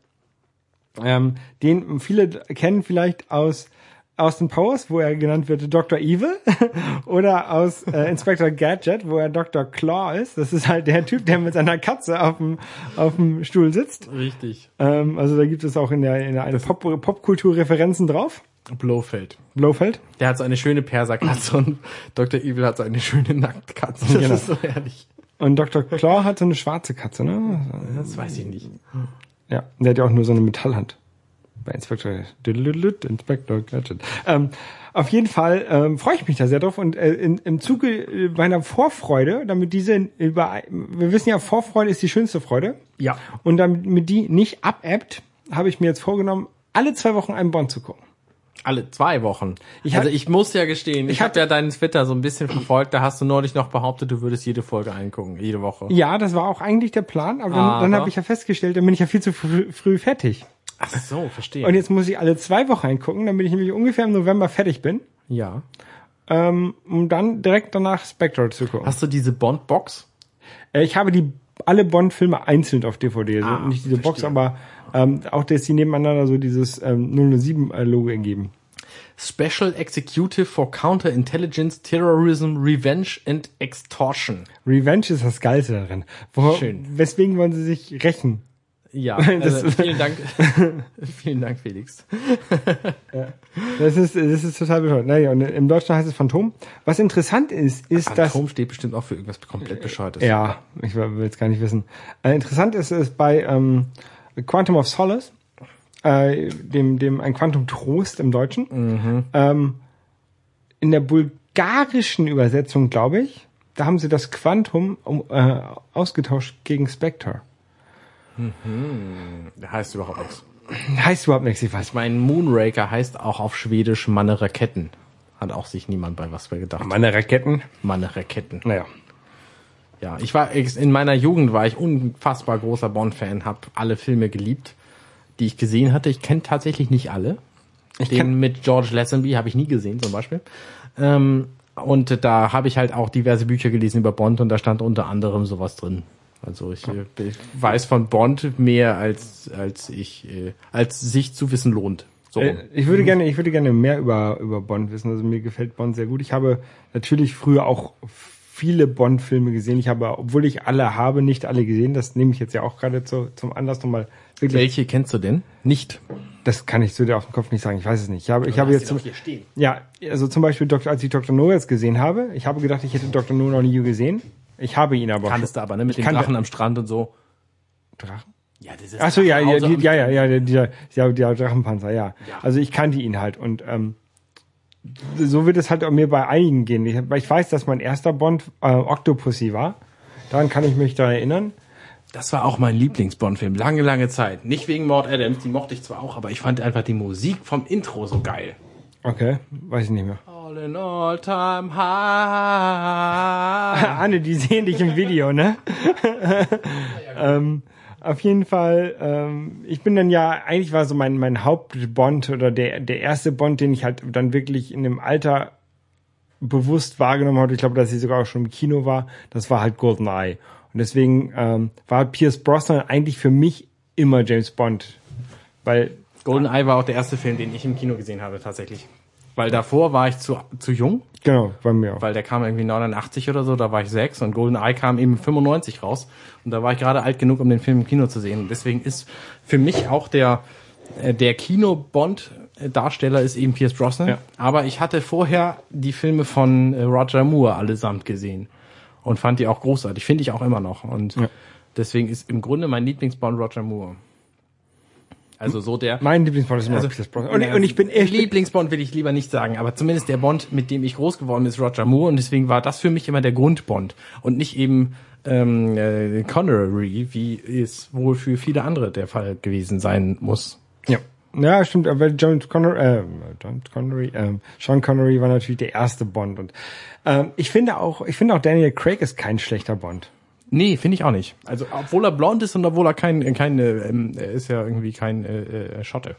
ähm, den viele kennen vielleicht aus Austin Powers, wo er genannt wird Dr. Evil, oder aus äh, Inspector Gadget, wo er Dr. Claw ist. Das ist halt der Typ, der mit seiner Katze auf dem, auf dem Stuhl sitzt. Richtig. Ähm, also da gibt es auch in der, in der eine Pop Popkultur-Referenzen drauf. Blofeld. Blofeld. Der hat so eine schöne Perserkatze und Dr. Evil hat so eine schöne Nacktkatze. Das Genau. ist so herrlich. Und Dr. Claw hat so eine schwarze Katze, ne? Das weiß ich nicht. Ja, der hat ja auch nur so eine Metallhand. Bei Inspector, Inspector Gadget. Ähm, auf jeden Fall ähm, freue ich mich da sehr drauf und äh, in, im Zuge äh, meiner Vorfreude, damit diese über, wir wissen ja, Vorfreude ist die schönste Freude. Ja. Und damit die nicht abebbt, habe ich mir jetzt vorgenommen, alle zwei Wochen einen Bond zu gucken. Alle zwei Wochen. Ich also ich muss ja gestehen, ich, Ich habe ja deinen Twitter so ein bisschen verfolgt, da hast du neulich noch behauptet, du würdest jede Folge eingucken, jede Woche. Ja, das war auch eigentlich der Plan, aber, dann, Aber- dann habe ich ja festgestellt, dann bin ich ja viel zu früh, früh fertig. Ach so, verstehe. Und jetzt muss ich alle zwei Wochen eingucken, damit ich nämlich ungefähr im November fertig bin, ja. ähm, um dann direkt danach Spectre zu gucken. Hast du diese Bond-Box? Äh, Ich habe die alle Bond-Filme einzeln auf DVD, also Ah, nicht diese Box, verstehe. aber ähm, auch, dass die nebeneinander so dieses ähm, 007-Logo ergeben. Special Executive for Counterintelligence, Terrorism, Revenge and Extortion. Revenge ist das Geilste darin. Wo, Schön. Weswegen wollen sie sich rächen? Ja, Das- also, vielen Dank. vielen Dank, Felix. Das ist, das ist total bescheuert. Naja, und im Deutschen heißt es Phantom. Was interessant ist, ist, dass Phantom steht bestimmt auch für irgendwas komplett Bescheuertes. Ja, ich will es gar nicht wissen. Äh, interessant ist es bei ähm, Quantum of Solace, äh, dem, dem ein Quantum Trost im Deutschen. Ähm, in der bulgarischen Übersetzung, glaube ich, da haben sie das Quantum um, äh, ausgetauscht gegen Spectre. Der heißt überhaupt nichts. Heißt überhaupt nichts, ich weiß. Ich meine, Moonraker heißt auch auf Schwedisch Manne Raketten. Hat auch sich niemand bei was mehr gedacht. Meine Raketen. Manne Raketten. Naja. Ja, ich war in meiner Jugend war ich unfassbar großer Bond-Fan, habe alle Filme geliebt, die ich gesehen hatte. Ich kenne tatsächlich nicht alle. Ich Den mit George Lazenby habe ich nie gesehen, zum Beispiel. Ähm, und da habe ich halt auch diverse Bücher gelesen über Bond und da stand unter anderem sowas drin. Also ich, äh, ich weiß von Bond mehr als als ich äh, als sich zu wissen lohnt. So. Äh, Ich würde gerne, ich würde gerne mehr über, über Bond wissen. Also mir gefällt Bond sehr gut. Ich habe natürlich früher auch viele Bond-Filme gesehen. Ich habe, obwohl ich alle habe, nicht alle gesehen. Das nehme ich jetzt ja auch gerade zu, zum Anlass nochmal wirklich. Welche kennst du denn? Nicht. Das kann ich zu dir auf dem Kopf nicht sagen. Ich weiß es nicht. Ich habe, ich habe jetzt zum, stehen. ja, also zum Beispiel, Dr., als ich Dr. No jetzt gesehen habe, ich habe gedacht, ich hätte Dr. No noch nie gesehen. Ich habe ihn aber. Kanntest du aber, ne? Mit dem kannte- Drachen am Strand und so. Drachen? Ja, das ist Ach so, ja, ja, ja, ja, ja, der, dieser, der, der Drachenpanzer, ja. Ja. Also ich kannte ihn halt und ähm, so wird es halt auch mir bei einigen gehen. Ich, ich weiß, dass mein erster Bond äh, Octopussy war. Daran kann ich mich da erinnern. Das war auch mein Lieblings-Bond-Film, lange, lange Zeit. Nicht wegen Maud Adams, die mochte ich zwar auch, aber ich fand einfach die Musik vom Intro so geil. Okay, weiß ich nicht mehr. All in all time high. Anne, die sehen dich im Video, ne? ähm, auf jeden Fall, ähm, ich bin dann ja, eigentlich war so mein, mein Hauptbond oder der, der erste Bond, den ich halt dann wirklich in dem Alter bewusst wahrgenommen habe. Ich glaube, dass ich sogar auch schon im Kino war. Das war halt GoldenEye. Und deswegen ähm, war Pierce Brosnan eigentlich für mich immer James Bond. Weil GoldenEye war auch der erste Film, den ich im Kino gesehen habe, tatsächlich. Weil davor war ich zu, zu jung, Genau, bei mir auch. weil der kam irgendwie 89 oder so, da war ich sechs und GoldenEye kam eben 95 raus und da war ich gerade alt genug, um den Film im Kino zu sehen. Und deswegen ist für mich auch der, äh, der Kino-Bond-Darsteller ist eben Pierce Brosnan. Ja. Aber ich hatte vorher die Filme von äh, Roger Moore allesamt gesehen und fand die auch großartig. Finde ich auch immer noch. Und Ja. deswegen ist im Grunde mein Lieblingsbond Roger Moore. Also so der, Mein Lieblingsbond ist immer also, Pierce Brosnan. Und, und ich bin echt, Lieblingsbond will ich lieber nicht sagen, aber zumindest der Bond, mit dem ich groß geworden bin, ist Roger Moore und deswegen war das für mich immer der Grundbond und nicht eben ähm, äh, Connery, wie es wohl für viele andere der Fall gewesen sein muss. Ja. Ja, stimmt, aber John Connery, äh, John Connery, ähm, Sean Connery war natürlich der erste Bond und ähm, ich finde auch, ich finde auch Daniel Craig ist kein schlechter Bond. Nee, finde ich auch nicht. Also obwohl er blond ist und obwohl er kein, kein äh, ähm, er ist ja irgendwie kein äh, äh, Schotte.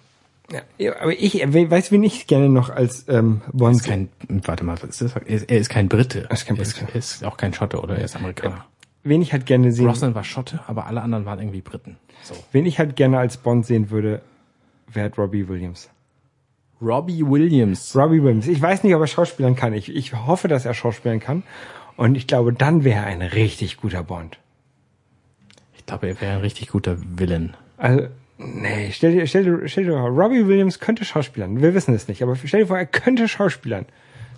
Ja, aber ich weiß, wen ich gerne noch als ähm, Bond. Ist kein, warte mal, was ist das? Er ist, er ist kein Brite. Er ist kein Er Brite. Er ist auch kein Schotte oder er ist Amerikaner. wen ich halt gerne sehen, Brosnan war Schotte, aber alle anderen waren irgendwie Briten. So. wen ich halt gerne als Bond sehen würde, wäre halt Robbie Williams. Robbie Williams. Robbie Williams. Ich weiß nicht, ob er Schauspielern kann. Ich, ich hoffe, dass er Schauspielern kann. Und ich glaube, dann wäre er ein richtig guter Bond. Ich glaube, er wäre ein richtig guter Villain. Also, nee, stell dir, stell dir, stell dir vor, Robbie Williams könnte Schauspielern. Wir wissen es nicht, aber stell dir vor, er könnte Schauspielern.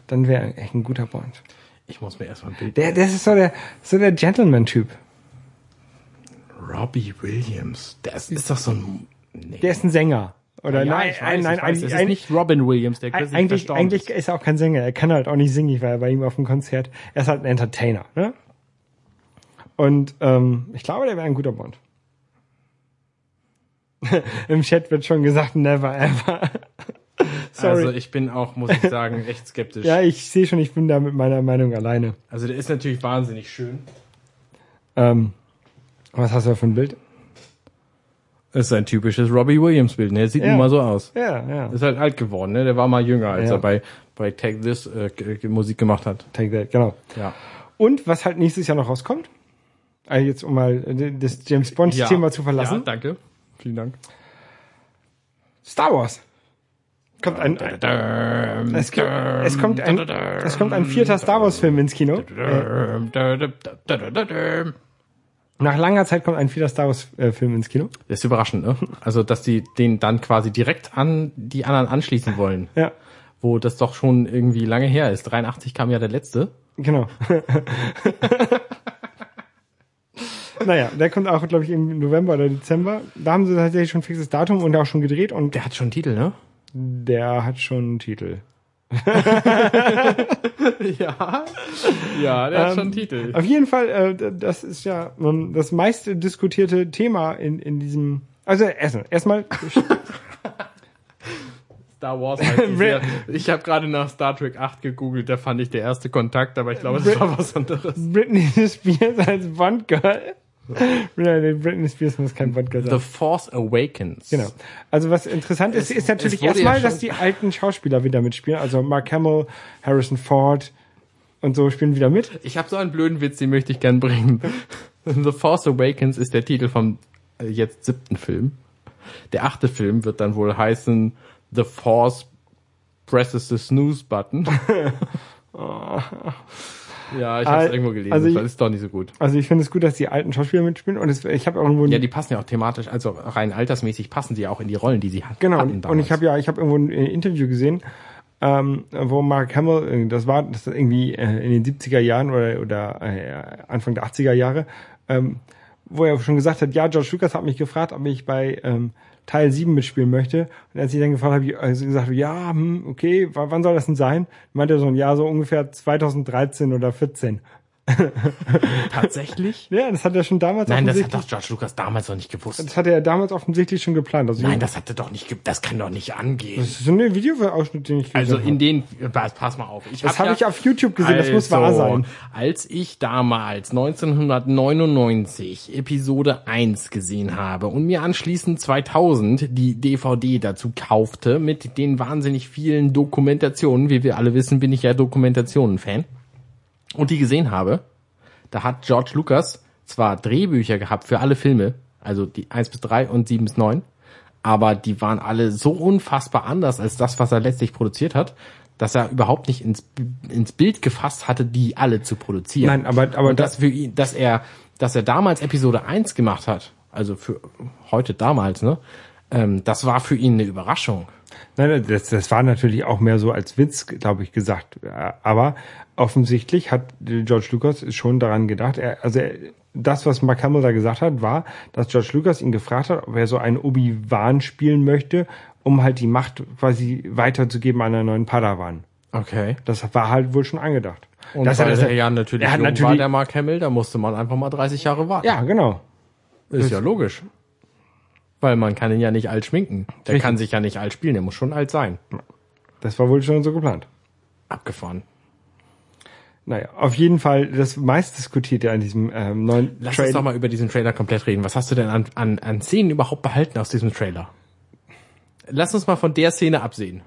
Dann wäre er echt ein guter Bond. Ich muss mir erstmal ein Bild. Der, das ist so der, so der Gentleman-Typ. Robbie Williams. Der ist, ist doch so ein. Nee. Der ist ein Sänger. Oder ja, nein, nein, nein, eigentlich, ist nicht Robin Williams, der kürzlich eigentlich, eigentlich ist. ist er auch kein Sänger. Er kann halt auch nicht singen. Ich war ja bei ihm auf dem Konzert. Er ist halt ein Entertainer. Ne? Und ähm, ich glaube, der wäre ein guter Bond. Im Chat wird schon gesagt, never ever. Sorry. Also ich bin auch, muss ich sagen, echt skeptisch. ja, ich sehe schon, ich bin da mit meiner Meinung alleine. Also der ist natürlich wahnsinnig schön. Ähm, was hast du da für ein Bild? Das ist ein typisches Robbie Williams Bild, ne? Der sieht Ja. nun mal so aus. Ja, ja. Ist halt alt geworden, ne? Der war mal jünger, als Ja. er bei, bei Take This äh, Musik gemacht hat. Take that, genau. Ja. Und was halt nächstes Jahr noch rauskommt, also jetzt um mal äh, das James Bond Thema zu verlassen, Ja, danke. Vielen Dank. Star Wars. Kommt ein, ein es, gibt, es kommt ein es kommt ein vierter Star Wars Film ins Kino. Nach langer Zeit kommt ein vierter Star Wars äh, Film ins Kino. Das ist überraschend, ne? Also, dass die den dann quasi direkt an die anderen anschließen wollen. Ja, Wo das doch schon irgendwie lange her ist. 83 kam ja der letzte. genau. naja, der kommt auch, glaube ich, im November oder Dezember. Da haben sie tatsächlich schon ein fixes Datum und auch schon gedreht und Der hat schon einen Titel, ne? der hat schon einen Titel. Ja. Ja, der hat schon einen Titel. Auf jeden Fall, äh, das ist ja ähm, das meiste diskutierte Thema in, in diesem. Also erstmal, erstmal Star Wars die Serie. Ich habe gerade nach Star Trek 8 gegoogelt, da fand ich der erste Kontakt, aber ich glaube, das war was anderes. Britney Spears als Bond-Girl. Nein, Britney Spears muss kein The sein. Force Awakens. Genau. Also was interessant ist, Es- ist natürlich wurde ja erstmal, schon- dass die alten Schauspieler wieder mitspielen. Also Mark Hamill, Harrison Ford und so spielen wieder mit. Ich habe so einen blöden Witz, den möchte ich gern bringen. The Force Awakens ist der Titel vom äh, jetzt siebten Film. Der achte Film wird dann wohl heißen The Force presses the snooze button. ja, ich habe es irgendwo gelesen. also ich- das ist doch nicht so gut. Also ich finde es gut, dass die alten Schauspieler mitspielen. Und es, ich habe irgendwo Ja, die passen ja auch thematisch, also rein altersmäßig passen sie ja auch in die Rollen, die sie hat- Genau, hatten und damals. ich habe ja, ich habe irgendwo ein Interview gesehen, ähm, wo Mark Hamill, äh, das war das irgendwie äh, in den 70er Jahren oder, oder äh, Anfang der 80er Jahre, ähm, wo er schon gesagt hat, ja, George Lucas hat mich gefragt, ob ich bei ähm, Teil 7 mitspielen möchte. Und als ich dann gefragt habe, also gesagt, ja, hm, okay, wann soll das denn sein? Meinte er so, ja, so ungefähr 2013 oder 14. Tatsächlich? Ja, das hat er schon damals Nein, das hat doch George Lucas damals noch nicht gewusst. das hat er ja damals offensichtlich schon geplant. Also Nein, das hat er doch nicht, ge- das kann doch nicht angehen. das ist so ein Videoausschnitt, den ich gesehen Also habe. in den, pass, pass mal auf. Ich Das hab habe ich auf YouTube gesehen, das muss Also, wahr sein. Als ich damals 1999 Episode 1 gesehen habe und mir anschließend 2000 die DVD dazu kaufte mit den wahnsinnig vielen Dokumentationen, wie wir alle wissen, bin ich ja Dokumentationen-Fan, und die gesehen habe, da hat George Lucas zwar Drehbücher gehabt für alle Filme, also die 1 bis 3 und 7 bis 9, aber die waren alle so unfassbar anders als das, was er letztlich produziert hat, dass er überhaupt nicht ins, ins Bild gefasst hatte, die alle zu produzieren. Nein, aber- aber und das für ihn, dass er, dass er damals Episode 1 gemacht hat, also für heute damals, ne, ähm, das war für ihn eine Überraschung. Nein, das, das war natürlich auch mehr so als Witz, glaube ich, gesagt. Ja, Aber offensichtlich hat George Lucas schon daran gedacht. Er, also er, das, was Mark Hamill da gesagt hat, war, dass George Lucas ihn gefragt hat, ob er so einen Obi-Wan spielen möchte, um halt die Macht quasi weiterzugeben an einen neuen Padawan. Okay. Das war halt wohl schon angedacht. Und das weil hat er ja natürlich er hat jung war, natürlich, der Mark Hamill, da musste man einfach mal 30 Jahre warten. ja, genau. Ist ja logisch. Weil man kann ihn ja nicht alt schminken. Der Richtig. kann sich ja nicht alt spielen, der muss schon alt sein. Das war wohl schon so geplant. Abgefahren. Naja, auf jeden Fall das meistdiskutierte an diesem ähm, neuen Lass Trailer. uns doch mal über diesen Trailer komplett reden. Was hast du denn an, an, an Szenen überhaupt behalten aus diesem Trailer? Lass uns mal von der Szene absehen.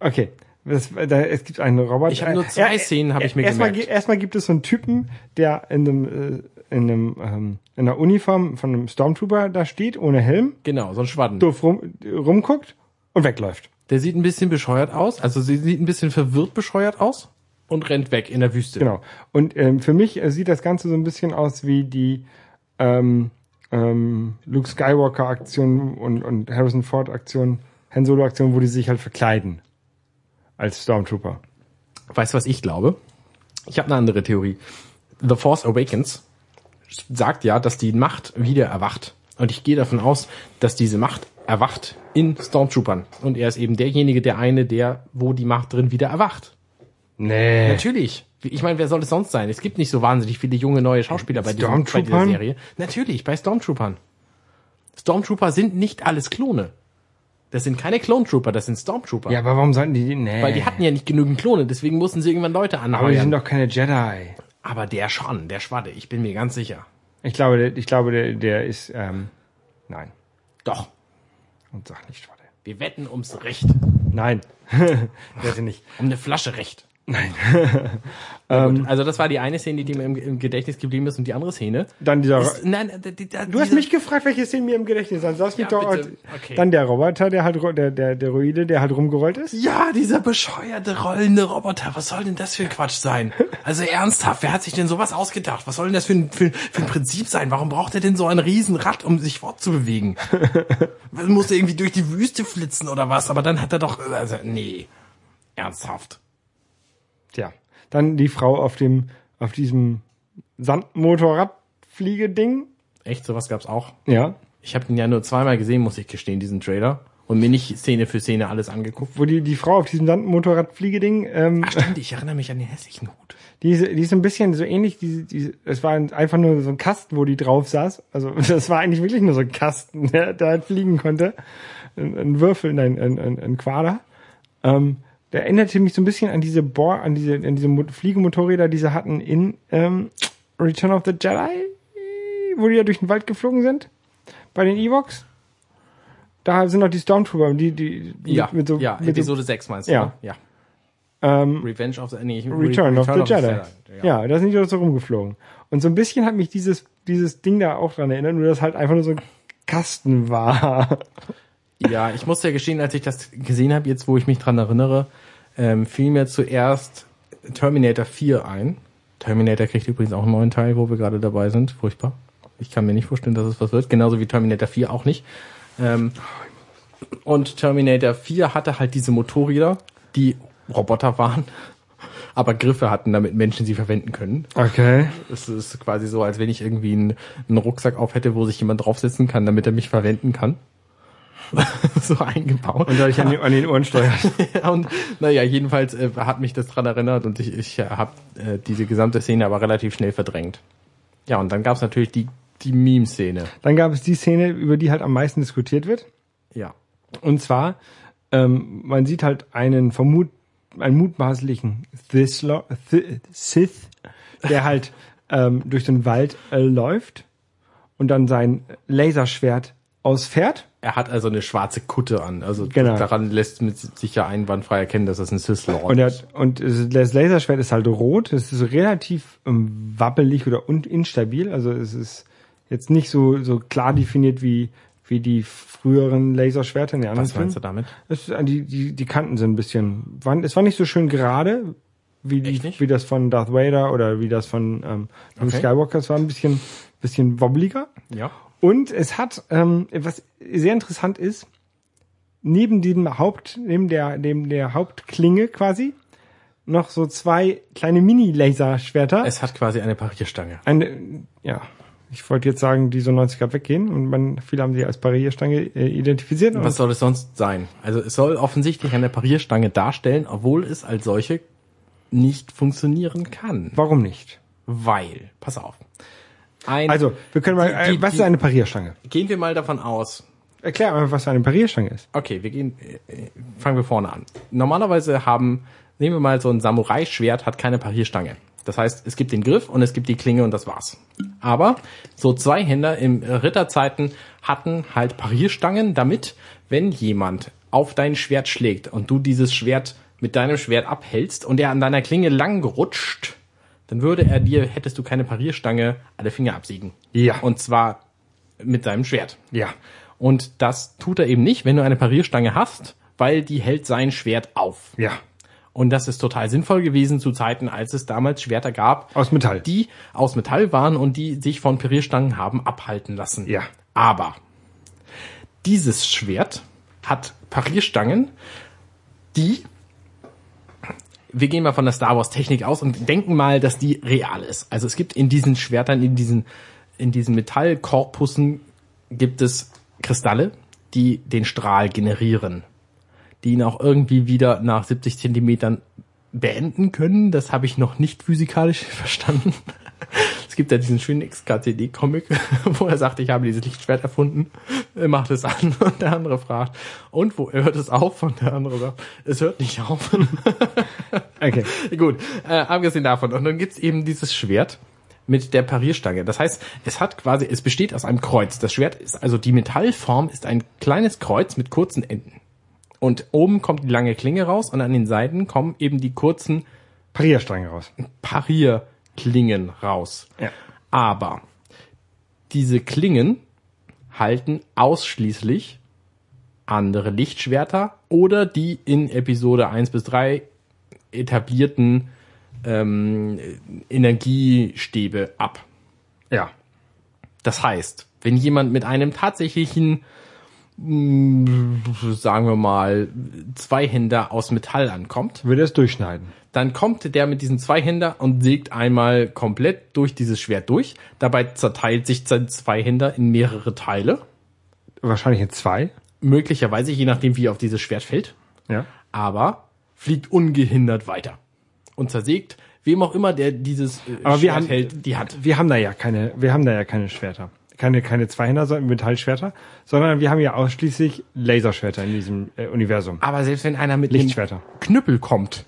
Okay. Das, da, es gibt einen Roboter. Ich hab nur zwei Szenen, hab ich mir erstmal, gemerkt. Erstmal gibt es so einen Typen, der in einem, äh, in einem, ähm, in einer Uniform von einem Stormtrooper da steht, ohne Helm, Genau, so ein Schwadden. doof rum, rumguckt und wegläuft. Der sieht ein bisschen bescheuert aus. Also sie sieht ein bisschen verwirrt bescheuert aus und rennt weg in der Wüste. Genau. Und ähm, für mich äh, sieht das Ganze so ein bisschen aus wie die ähm, ähm, Luke Skywalker Aktion und, und Harrison Ford Aktion, Han Solo Aktion, wo die sich halt verkleiden als Stormtrooper. Weißt du, was ich glaube? Ich habe eine andere Theorie. The Force Awakens sagt ja, dass die Macht wieder erwacht. Und ich gehe davon aus, dass diese Macht erwacht in Stormtroopern. Und er ist eben derjenige, der eine, der, wo die Macht drin wieder erwacht. Nee. Natürlich. Ich meine, wer soll es sonst sein? Es gibt nicht so wahnsinnig viele junge neue Schauspieler bei, diesem, bei dieser? Serie. Natürlich, bei Stormtroopern. Stormtrooper sind nicht alles Klone. Das sind keine Clone Trooper, das sind Stormtrooper. Ja, aber warum sollten die, nee. Weil die hatten ja nicht genügend Klone, deswegen mussten sie irgendwann Leute aber die anheuern. sind doch keine Jedi. Aber der schon, der Schwadde, ich bin mir ganz sicher. Ich glaube, der, ich glaube, der, der ist, ähm, nein. Doch, Und sag nicht, warte. wir wetten ums Recht. Nein. Wette nicht. Um eine Flasche Recht. Nein. gut, also das war die eine Szene, die mir im, im Gedächtnis geblieben ist und die andere Szene. Dann dieser, Ist, nein, die, die, die, du hast mich gefragt, welche Szene mir im Gedächtnis sind. Lass mich Ja, doch. Okay. dann der Roboter, der halt, der, der, der Ruide, der halt rumgerollt ist. Ja, dieser bescheuerte rollende Roboter. Was soll denn das für ein Quatsch sein? Also ernsthaft, wer hat sich denn sowas ausgedacht? Was soll denn das für ein, für, für ein Prinzip sein? Warum braucht er denn so ein Riesenrad, um sich fortzubewegen? Muss er irgendwie durch die Wüste flitzen oder was? Aber dann hat er doch, also, nee. Ernsthaft. Tja. Dann die Frau auf dem, auf diesem Sandmotorradfliegeding. Echt, sowas gab's auch. Ja. Ich habe ihn ja nur zweimal gesehen, muss ich gestehen, diesen Trailer. Und mir nicht Szene für Szene alles angeguckt. Wo die, die Frau auf diesem Sandmotorradfliegeding, ähm, Ach stimmt, ich erinnere mich an den hässlichen Hut. Die ist, die ist ein bisschen so ähnlich, die, die, es war einfach nur so ein Kasten, wo die drauf saß. Also das war eigentlich wirklich nur so ein Kasten, der, der halt fliegen konnte. Ein, ein Würfel, nein, ein, ein, ein Quader. Ähm, der erinnerte mich so ein bisschen an diese Bohr, an diese, an diese Mo- Fliegemotorräder, die sie hatten in ähm, Return of the Jedi, wo die ja durch den Wald geflogen sind. Bei den Evox. Da sind noch die Stormtrooper, die, die, die Ja, mit so, ja, mit so Episode 6 meinst du? Ja. ne? ja. ähm, Revenge of the, nee, Return, of the Jedi. Ja. Ja, da sind die so rumgeflogen. Und so ein bisschen hat mich dieses, dieses Ding da auch dran erinnert, nur dass halt einfach nur so ein Kasten war. ja, ich muss ja gestehen, als ich das gesehen habe, jetzt wo ich mich dran erinnere, ähm, fiel mir zuerst Terminator 4 ein. Terminator kriegt übrigens auch einen neuen Teil, wo wir gerade dabei sind. Furchtbar. Ich kann mir nicht vorstellen, dass es was wird. Genauso wie Terminator 4 auch nicht. Ähm, und Terminator 4 hatte halt diese Motorräder, die Roboter waren, aber Griffe hatten, damit Menschen sie verwenden können. Okay. Es ist quasi so, als wenn ich irgendwie einen, einen Rucksack auf hätte, wo sich jemand draufsetzen kann, damit er mich verwenden kann. so eingebaut. Und dadurch an den, an den Ohren steuert. und naja, jedenfalls äh, hat mich das dran erinnert und ich, ich habe äh, diese gesamte Szene aber relativ schnell verdrängt. Ja, und dann gab's natürlich die, die Meme-Szene. Dann gab es die Szene, über die halt am meisten diskutiert wird. Ja. Und zwar, ähm, man sieht halt einen vermut, einen mutmaßlichen Thislo- Th- Sith, der halt ähm, durch den Wald äh, läuft und dann sein Laserschwert ausfährt. Er hat also eine schwarze Kutte an. Also Genau. daran lässt mit sicher einwandfrei erkennen, dass das ein Sith Lord Und, ist. und das Laserschwert ist halt rot. Es ist relativ ähm, wabbelig oder instabil. Also es ist jetzt nicht so, so klar definiert wie, wie die früheren Laserschwerter in den anderen Was meinst du damit? Es, die, die, die Kanten sind ein bisschen, waren, es war nicht so schön gerade, wie, die, wie das von Darth Vader oder wie das von ähm, Okay. Skywalker. Es war ein bisschen, bisschen wobbliger. Ja. Und es hat, ähm, was sehr interessant ist, neben dem Haupt, neben der, neben der Hauptklinge quasi, noch so zwei kleine Mini-Laserschwerter. Es hat quasi eine Parierstange. Eine, ja, ich wollte jetzt sagen, die so 90 Grad weggehen und man, viele haben sie als Parierstange äh, identifiziert. Was soll es sonst sein? Also es soll offensichtlich eine Parierstange darstellen, obwohl es als solche nicht funktionieren kann. warum nicht? Weil, pass auf. Ein, Also, wir können mal, Die- die- äh, was ist die- eine Parierstange? gehen wir mal davon aus, Erklär mal, was eine Parierstange ist. Okay, wir gehen, äh, fangen wir vorne an. Normalerweise haben, nehmen wir mal so ein Samurai-Schwert, hat keine Parierstange. Das heißt, es gibt den Griff und es gibt die Klinge und das war's. Aber so Zweihänder im Ritterzeiten hatten halt Parierstangen, damit, wenn jemand auf dein Schwert schlägt und du dieses Schwert mit deinem Schwert abhältst und er an deiner Klinge lang rutscht, dann würde er dir, hättest du keine Parierstange, alle Finger absiegen. Ja. Und zwar mit deinem Schwert. Ja. Und das tut er eben nicht, wenn du eine Parierstange hast, weil die hält sein Schwert auf. Ja. Und das ist total sinnvoll gewesen zu Zeiten, als es damals Schwerter gab, Aus Metall. die aus Metall waren und die sich von Parierstangen haben abhalten lassen. Ja. Aber dieses Schwert hat Parierstangen, die wir gehen mal von der Star Wars Technik aus und denken mal, dass die real ist. Also es gibt in diesen Schwertern, in diesen, in diesen Metallkorpussen gibt es Kristalle, die den Strahl generieren, die ihn auch irgendwie wieder nach 70 Zentimetern beenden können. Das habe ich noch nicht physikalisch verstanden. Es gibt ja diesen schönen XKCD-Comic, wo er sagt, ich habe dieses Lichtschwert erfunden. Er macht es an und der andere fragt, und wo hört es auf? Und der andere sagt, es hört nicht auf. Okay. Gut, äh, abgesehen davon. Und dann gibt's eben dieses Schwert mit der Parierstange. Das heißt, es hat quasi, es besteht aus einem Kreuz. Das Schwert ist, also die Metallform ist ein kleines Kreuz mit kurzen Enden. Und oben kommt die lange Klinge raus und an den Seiten kommen eben die kurzen Parierstange raus. Parierklingen raus. Ja. Aber diese Klingen halten ausschließlich andere Lichtschwerter oder die in Episode 1 bis 3 etablierten ähm, Energiestäbe ab. Ja. Das heißt, wenn jemand mit einem tatsächlichen, mh, sagen wir mal, Zweihänder aus Metall ankommt, Würde es durchschneiden. dann kommt der mit diesem Zweihänder und sägt einmal komplett durch dieses Schwert durch. Dabei zerteilt sich sein Zweihänder in mehrere Teile. Wahrscheinlich in zwei. Möglicherweise, je nachdem, wie er auf dieses Schwert fällt. Ja. Aber fliegt ungehindert weiter. Und zersägt, wem auch immer, der dieses äh, Aber wir Schwert haben- hält, die Hand. Wir haben da ja keine, wir haben da ja keine Schwerter. Keine, keine Zweihänder, sondern Metallschwerter, sondern wir haben ja ausschließlich Laserschwerter in diesem äh, Universum. Aber selbst wenn einer mit Lichtschwerter. einem Knüppel kommt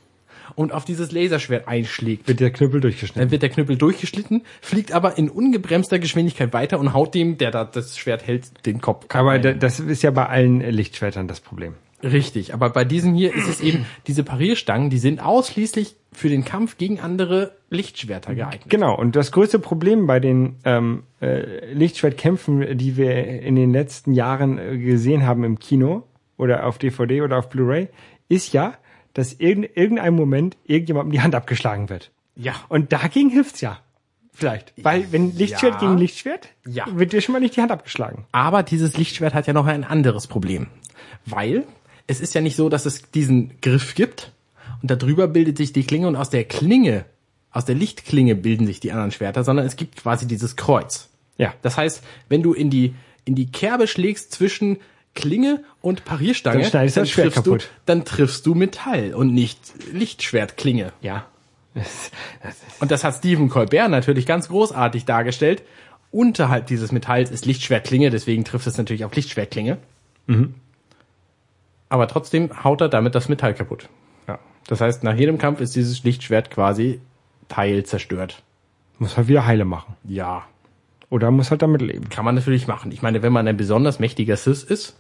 und auf dieses Laserschwert einschlägt, Wird der Knüppel durchgeschnitten. Dann wird der Knüppel durchgeschnitten, fliegt aber in ungebremster Geschwindigkeit weiter und haut dem, der da das Schwert hält, den Kopf. Aber ein. da, das ist ja bei allen Lichtschwertern das Problem. Richtig, aber bei diesem hier ist es eben, diese Parierstangen, die sind ausschließlich für den Kampf gegen andere Lichtschwerter geeignet. Genau, und das größte Problem bei den ähm, äh, Lichtschwertkämpfen, die wir in den letzten Jahren äh, gesehen haben im Kino oder auf DVD oder auf Blu-ray, ist ja, dass in irgendeinem Moment irgendjemandem die Hand abgeschlagen wird. Ja. Und dagegen hilft's ja. Vielleicht. Weil wenn Lichtschwert Ja. gegen Lichtschwert, Ja. wird dir schon mal nicht die Hand abgeschlagen. Aber dieses Lichtschwert hat ja noch ein anderes Problem. Weil es ist ja nicht so, dass es diesen Griff gibt und darüber bildet sich die Klinge und aus der Klinge, aus der Lichtklinge bilden sich die anderen Schwerter, sondern es gibt quasi dieses Kreuz. Ja. Das heißt, wenn du in die, in die Kerbe schlägst zwischen Klinge und Parierstange, Dann schneidest das Schwert triffst du, dann triffst du Metall und nicht Lichtschwertklinge. Ja. Und das hat Stephen Colbert natürlich ganz großartig dargestellt. Unterhalb dieses Metalls ist Lichtschwertklinge, deswegen trifft es natürlich auf Lichtschwertklinge. Mhm. Aber trotzdem haut er damit das Metall kaputt. Ja. Das heißt, nach jedem Kampf ist dieses Lichtschwert quasi Teil zerstört. Muss halt wieder heile machen. Ja, Oder muss halt damit leben. kann man natürlich machen. Ich meine, wenn man ein besonders mächtiger Sith ist,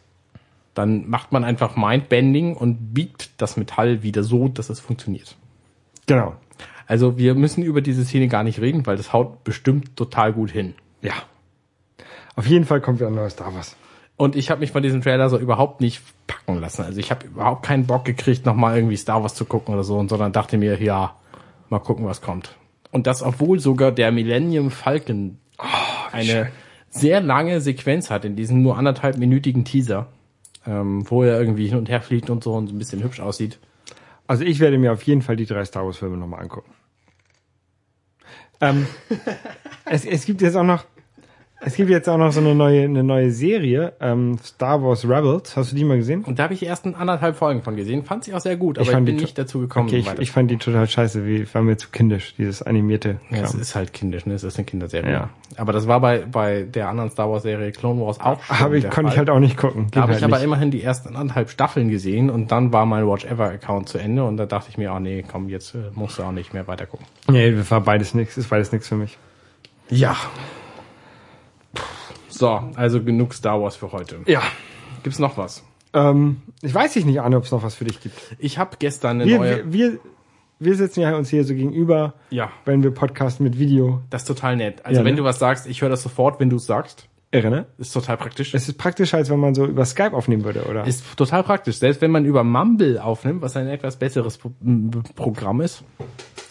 dann macht man einfach Mindbending und biegt das Metall wieder so, dass es funktioniert. Genau. Also wir müssen über diese Szene gar nicht reden, weil das haut bestimmt total gut hin. Ja. Auf jeden Fall kommt wieder ein neues Star Wars. Und ich habe mich von diesem Trailer so überhaupt nicht packen lassen. Also ich habe überhaupt keinen Bock gekriegt, nochmal irgendwie Star Wars zu gucken oder so, und sondern dachte mir, ja, mal gucken, was kommt. Und das, obwohl sogar der Millennium Falcon eine sehr lange Sequenz hat in diesem nur anderthalb minütigen Teaser, ähm, wo er irgendwie hin und her fliegt und so und so ein bisschen hübsch aussieht. Also ich werde mir auf jeden Fall die drei Star Wars Filme nochmal angucken. Ähm, es, es gibt jetzt auch noch, es gibt jetzt auch noch so eine neue, eine neue Serie, ähm, Star Wars Rebels. Hast du die mal gesehen? Und da habe ich die ersten anderthalb Folgen von gesehen. Fand sie auch sehr gut, aber ich, fand bin nicht dazu gekommen. Okay, ich, ich fand die total scheiße, wie war mir zu kindisch, dieses animierte. ja, es ist halt kindisch, ne? Es ist eine Kinderserie. Ja. Aber das war bei, bei der anderen Star Wars Serie Clone Wars auch schon Habe ich, konnte ich Fall. halt auch nicht gucken. Da habe Geht ich halt aber nicht. immerhin die ersten anderthalb Staffeln gesehen und dann war mein Watch Ever Account zu Ende und da dachte ich mir, oh nee, komm, jetzt äh, musst du auch nicht mehr weiter gucken. Nee, war beides nix, ist beides nix für mich. Ja. So, also genug Star Wars für heute. Ja. Gibt's noch was? Ähm, ich weiß nicht, Arne, ob es noch was für dich gibt. Ich habe gestern eine Wir, neue. wir, wir, wir sitzen ja uns hier so gegenüber, ja, wenn wir podcasten mit Video. das ist total nett. Also Ja, wenn ne? du was sagst, ich höre das sofort, wenn du es sagst. Irre, ne? Ist total praktisch. Es ist praktischer, als wenn man so über Skype aufnehmen würde, oder? ist total praktisch. Selbst wenn man über Mumble aufnimmt, was ein etwas besseres Pro Programm ist,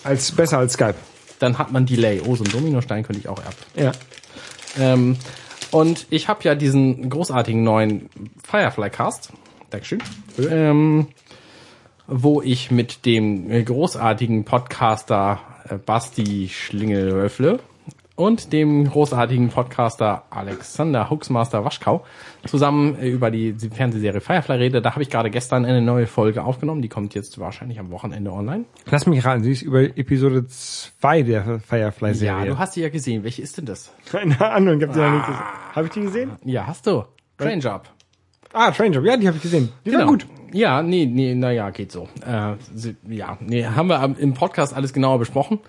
als besser als Skype. dann hat man Delay. Oh, so ein Dominostein könnte ich auch erben. Ja. Ähm, und ich habe ja diesen großartigen neuen Firefly Cast, Dankeschön, ähm, wo ich mit dem äh, großartigen Podcaster äh, Basti Schlingelröffle und dem großartigen Podcaster Alexander Huxmaster Waschkau zusammen äh, über die Fernsehserie Firefly rede. Da habe ich gerade gestern eine neue Folge aufgenommen. Die kommt jetzt wahrscheinlich am Wochenende online. Lass mich raten, sie ist über Episode 2 der Ja, Firefly-Serie. du hast sie ja gesehen. Welche ist denn das? Keine Ahnung, ich hab die noch nicht gesehen. Habe ich die gesehen? Ja, hast du. Train Job. Ah, Train Job, ja, die habe ich gesehen. Die war gut. Ja, nee, nee, naja, geht so. Äh, sie- ja, nee, haben wir im Podcast alles genauer besprochen.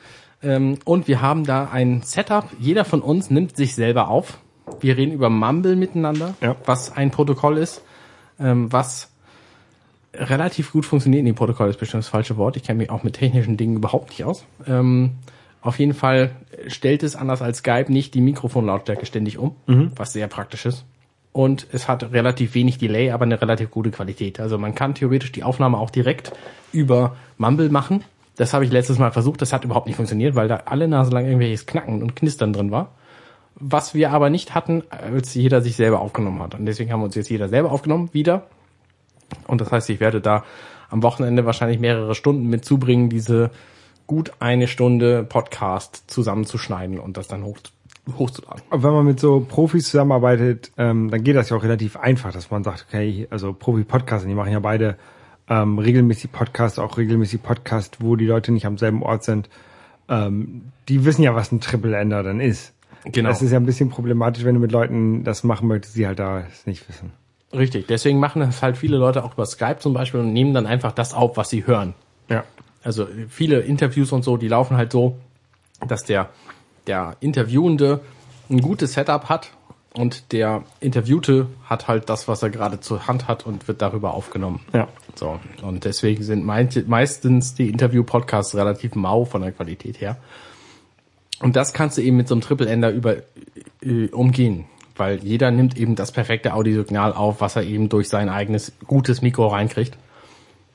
Ähm, und wir haben da ein Setup. Jeder von uns nimmt sich selber auf. Wir reden über Mumble miteinander, Ja. was ein Protokoll ist, ähm, was relativ gut funktioniert. Nee, Protokoll ist bestimmt das falsche Wort. Ich kenne mich auch mit technischen Dingen überhaupt nicht aus. Ähm, auf jeden Fall stellt es anders als Skype nicht die Mikrofonlautstärke ständig um, was sehr praktisch ist. Und es hat relativ wenig Delay, aber eine relativ gute Qualität. Also man kann theoretisch die Aufnahme auch direkt über Mumble machen. Das habe ich letztes Mal versucht, das hat überhaupt nicht funktioniert, weil da alle Nase lang irgendwelches Knacken und Knistern drin war. Was wir aber nicht hatten, als jeder sich selber aufgenommen hat. Und deswegen haben wir uns jetzt jeder selber aufgenommen, wieder. Und das heißt, ich werde da am Wochenende wahrscheinlich mehrere Stunden mit zubringen, diese gut eine Stunde Podcast zusammenzuschneiden und das dann hoch, hochzuladen. Aber wenn man mit so Profis zusammenarbeitet, ähm, dann geht das ja auch relativ einfach, dass man sagt, okay, also Profi-Podcaster, die machen ja beide ähm, regelmäßig Podcasts, auch regelmäßig Podcast, wo die Leute nicht am selben Ort sind. Ähm, die wissen ja, was ein Triple-Ender dann ist. Genau. Das ist ja ein bisschen problematisch, wenn du mit Leuten das machen möchtest, die halt da es nicht wissen. Richtig, deswegen machen das halt viele Leute auch über Skype zum Beispiel und nehmen dann einfach das auf, was sie hören. Ja. Also viele Interviews und so, die laufen halt so, dass der, der Interviewende ein gutes Setup hat und der Interviewte hat halt das, was er gerade zur Hand hat und wird darüber aufgenommen. Ja. So, und deswegen sind meistens die Interview-Podcasts relativ mau von der Qualität her. Und das kannst du eben mit so einem Triple-Ender über äh, umgehen, weil jeder nimmt eben das perfekte Audiosignal auf, was er eben durch sein eigenes gutes Mikro reinkriegt.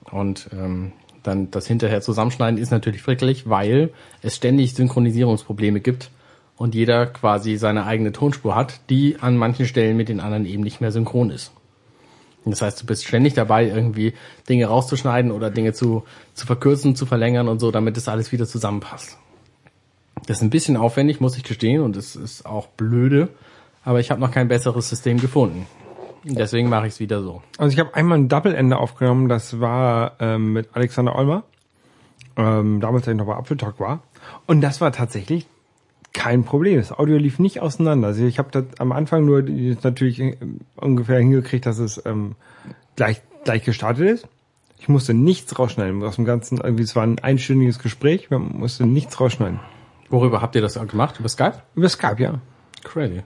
Und ähm, dann das hinterher zusammenschneiden ist natürlich frickelig, weil es ständig Synchronisierungsprobleme gibt und jeder quasi seine eigene Tonspur hat, die an manchen Stellen mit den anderen eben nicht mehr synchron ist. Das heißt, du bist ständig dabei, irgendwie Dinge rauszuschneiden oder Dinge zu, zu verkürzen, zu verlängern und so, damit das alles wieder zusammenpasst. Das ist ein bisschen aufwendig, muss ich gestehen, und es ist auch blöde, aber ich habe noch kein besseres System gefunden. Deswegen mache ich es wieder so. Also ich habe einmal ein Double-Ende aufgenommen, das war ähm, mit Alexander Olmer, ähm, damals, als ich noch bei Apfeltalk war. Und das war tatsächlich kein Problem. Das Audio lief nicht auseinander. Also ich habe das am Anfang nur natürlich äh, ungefähr hingekriegt, dass es ähm, gleich, gleich gestartet ist. Ich musste nichts rausschneiden aus dem Ganzen. Irgendwie, es war ein einstündiges Gespräch, man musste nichts rausschneiden. Worüber habt ihr das gemacht? Über Skype? Über Skype, ja. Crazy.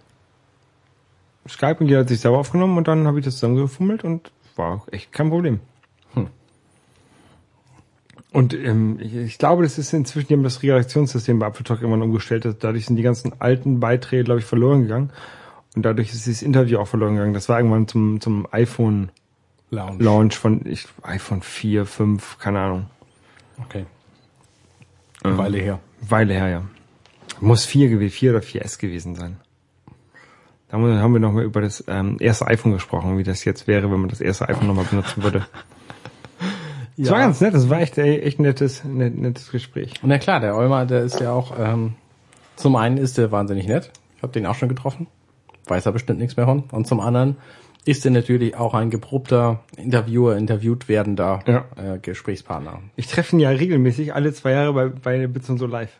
Skype und jeder hat sich selber aufgenommen und dann habe ich das zusammengefummelt und war echt kein Problem. Und ähm, ich, ich glaube, das ist inzwischen, die haben das Reaktionssystem bei Apfeltalk irgendwann umgestellt. Dadurch sind die ganzen alten Beiträge, glaube ich, verloren gegangen. Und dadurch ist dieses Interview auch verloren gegangen. Das war irgendwann zum, zum iPhone-Launch Lounge. von ich, iPhone 4, 5, keine Ahnung. Okay. Eine Weile her. Weile her, ja. Muss 4 gewesen, 4 oder 4S gewesen sein. Da haben wir- haben wir nochmal über das ähm, erste iPhone gesprochen, wie das jetzt wäre, wenn man das erste iPhone nochmal benutzen würde. Das war ganz nett, das war echt, ey, echt ein nettes, net, nettes Gespräch. Na klar, der Olmer, der ist ja auch, ähm, zum einen ist er wahnsinnig nett. Ich habe den auch schon getroffen. Weiß er bestimmt nichts mehr von. Und zum anderen ist er natürlich auch ein geprobter Interviewer, interviewt werdender Ja. äh, Gesprächspartner. Ich treffe ihn ja regelmäßig alle zwei Jahre bei, bei Bits und so live.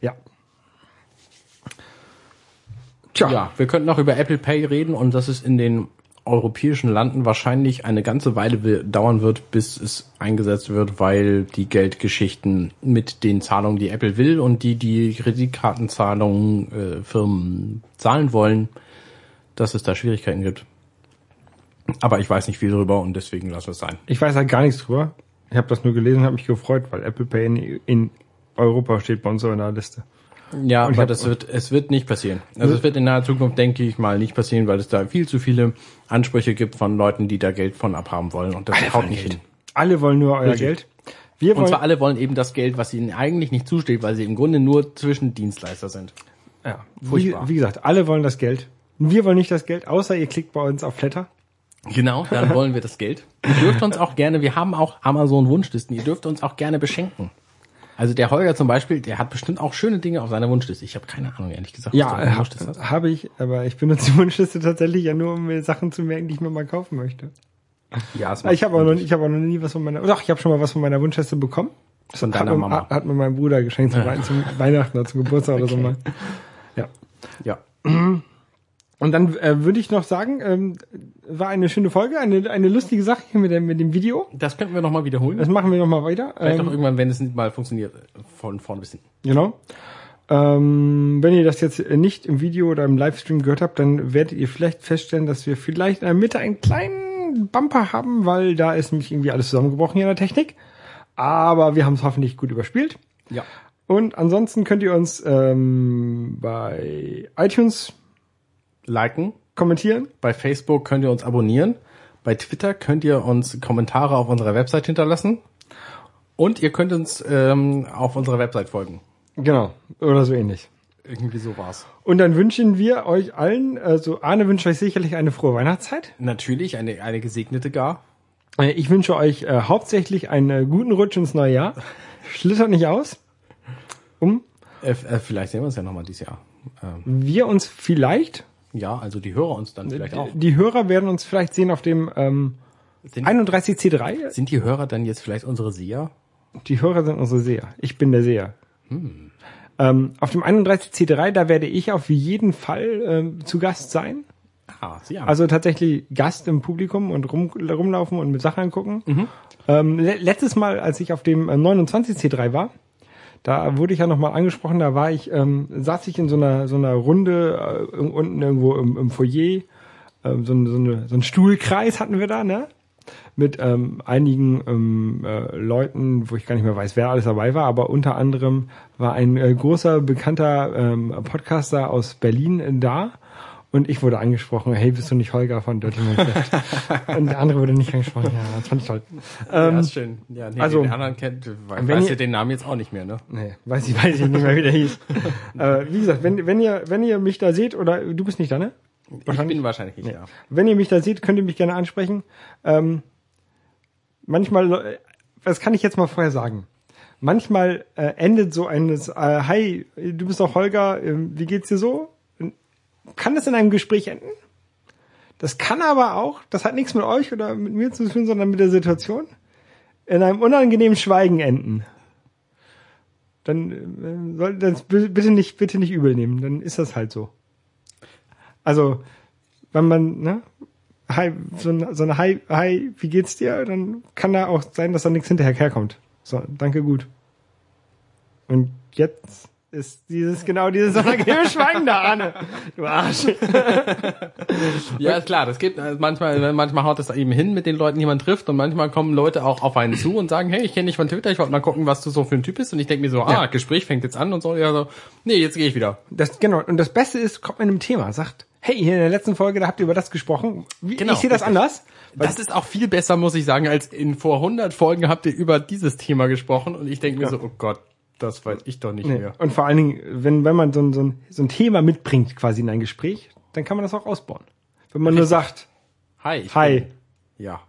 ja. Tja, Ja, wir könnten noch über Apple Pay reden und dass es in den europäischen Landen wahrscheinlich eine ganze Weile dauern wird, bis es eingesetzt wird, weil die Geldgeschichten mit den Zahlungen, die Apple will und die die Kreditkartenzahlungen äh, Firmen zahlen wollen, dass es da Schwierigkeiten gibt. Aber ich weiß nicht viel drüber und deswegen lassen wir es sein. ich weiß halt gar nichts drüber. Ich habe das nur gelesen und habe mich gefreut, weil Apple Pay in, in Europa steht bei uns in der Liste. Ja, Und aber hab- das wird, es wird nicht passieren. Also es wird in naher Zukunft, denke ich mal, nicht passieren, weil es da viel zu viele Ansprüche gibt von Leuten, die da Geld von abhaben wollen und das haut nicht hin. Alle wollen nur euer Richtig. Geld. Wir Und wollen, zwar alle wollen eben das Geld, was ihnen eigentlich nicht zusteht, weil sie im Grunde nur Zwischendienstleister sind. ja, wie, furchtbar. wie gesagt, alle wollen das Geld. Wir wollen nicht das Geld, außer ihr klickt bei uns auf Flatter. Genau, dann wollen wir das Geld. Ihr dürft uns auch gerne, wir haben auch Amazon Wunschlisten, ihr dürft uns auch gerne beschenken. Also der Holger zum Beispiel, der hat bestimmt auch schöne Dinge auf seiner Wunschliste. Ich habe keine Ahnung, ehrlich gesagt. Ja, deiner ha, habe ich, aber ich benutze die Wunschliste tatsächlich ja nur, um mir Sachen zu merken, die ich mir mal kaufen möchte. ja, es Ich habe aber noch, ich habe auch noch nie was von meiner, doch, ich habe schon mal was von meiner Wunschliste bekommen. Das Von hat deiner mir, Mama. Hat, hat mir mein Bruder geschenkt zum, zum Weihnachten oder zum Geburtstag oder so mal. Ja. ja. Und dann äh, würde ich noch sagen, ähm, war eine schöne Folge, eine, eine lustige Sache hier mit dem, mit dem Video. Das könnten wir nochmal wiederholen. Das machen wir noch mal weiter. Vielleicht Ähm, auch irgendwann, wenn es nicht mal funktioniert, von vorn bis hinten. Genau. Ähm, wenn ihr das jetzt nicht im Video oder im Livestream gehört habt, dann werdet ihr vielleicht feststellen, dass wir vielleicht in der Mitte einen kleinen Bumper haben, weil da ist nämlich irgendwie alles zusammengebrochen hier in der Technik. Aber wir haben es hoffentlich gut überspielt. Ja. Und ansonsten könnt ihr uns ähm, bei iTunes Liken. kommentieren. Bei Facebook könnt ihr uns abonnieren. Bei Twitter könnt ihr uns Kommentare auf unserer Website hinterlassen. Und ihr könnt uns ähm, auf unserer Website folgen. Genau. Oder so ähnlich. Irgendwie so war's. Und dann wünschen wir euch allen, also Arne wünscht euch sicherlich eine frohe Weihnachtszeit. Natürlich, eine, eine gesegnete gar. Äh, Ich wünsche euch äh, hauptsächlich einen äh, guten Rutsch ins neue Jahr. Schlittert nicht aus. Um Äh, äh, vielleicht sehen wir uns ja nochmal dieses Jahr. Ähm, wir uns vielleicht, ja, also die Hörer uns dann vielleicht auch. die Hörer werden uns vielleicht sehen auf dem ähm, Sind, 31C3. sind die Hörer dann jetzt vielleicht unsere Seher? Die Hörer sind unsere Seher. Ich bin der Seher. Ähm, auf dem 31C3, da werde ich auf jeden Fall ähm, zu Gast sein. Ah, Sie haben. Also tatsächlich Gast im Publikum und rum, rumlaufen und mit Sachen angucken. Ähm, le letztes Mal, als ich auf dem äh, 29C3 war, da wurde ich ja nochmal angesprochen, da war ich, ähm, saß ich in so einer, so einer Runde äh, unten irgendwo im, im Foyer, ähm, so, so, eine, so ein Stuhlkreis hatten wir da, ne? Mit ähm, einigen ähm, äh, Leuten, wo ich gar nicht mehr weiß, wer alles dabei war, aber unter anderem war ein äh, großer, bekannter ähm, Podcaster aus Berlin äh, da. Und ich wurde angesprochen, hey, bist du nicht Holger von Dirty Mindset? und der andere wurde nicht angesprochen, ja, das fand ich toll. ja, Ähm, ist schön. Ja, nee, also- den anderen kennt, we- Wenn weiß ihr- ihr den Namen jetzt auch nicht mehr, ne? Nee, weiß ich, weiß ich nicht mehr, wie der hieß. äh, wie gesagt, wenn, wenn ihr, wenn ihr mich da seht, oder du bist nicht da, ne? Ich bin wahrscheinlich nicht da. Wenn ihr mich da seht, könnt ihr mich gerne ansprechen. Ähm, manchmal, äh, das kann ich jetzt mal vorher sagen. Manchmal äh, endet so eines, äh, hi, du bist doch Holger, ähm, wie geht's dir so? Kann das in einem Gespräch enden? Das kann aber auch, das hat nichts mit euch oder mit mir zu tun, sondern mit der Situation, in einem unangenehmen Schweigen enden. Dann äh, soll das bitte nicht, bitte nicht übel nehmen, dann ist das halt so. Also, wenn man, ne, hi, so, eine- so eine Hi, hi, wie geht's dir? Dann kann da auch sein, dass da nichts hinterher herkommt. So, danke, gut. Und jetzt ist dieses, genau dieses unangenehme Schweigen da, Arne. Du Arsch. Ja, ist klar, das geht äh, manchmal, manchmal haut es eben hin mit den Leuten, die man trifft und manchmal kommen Leute auch auf einen zu und sagen, hey, ich kenne dich von Twitter, ich wollte mal gucken, was du so für ein Typ bist und ich denke mir so, ah, Ja. Gespräch fängt jetzt an und so, ja so, nee, jetzt gehe ich wieder. Das, genau. Und das Beste ist, kommt mit einem Thema, sagt, hey, hier in der letzten Folge, da habt ihr über das gesprochen. Wie, Genau, ich sehe das richtig. anders. Das ist auch viel besser, muss ich sagen, als in vor 100 Folgen habt ihr über dieses Thema gesprochen und ich denke mir so, oh Gott, das weiß ich doch nicht Nee. mehr. Und vor allen Dingen, wenn, wenn man so ein, so, ein, so ein Thema mitbringt quasi in ein Gespräch, dann kann man das auch ausbauen. Wenn man nur sagt, Hi. hi, bin- Ja.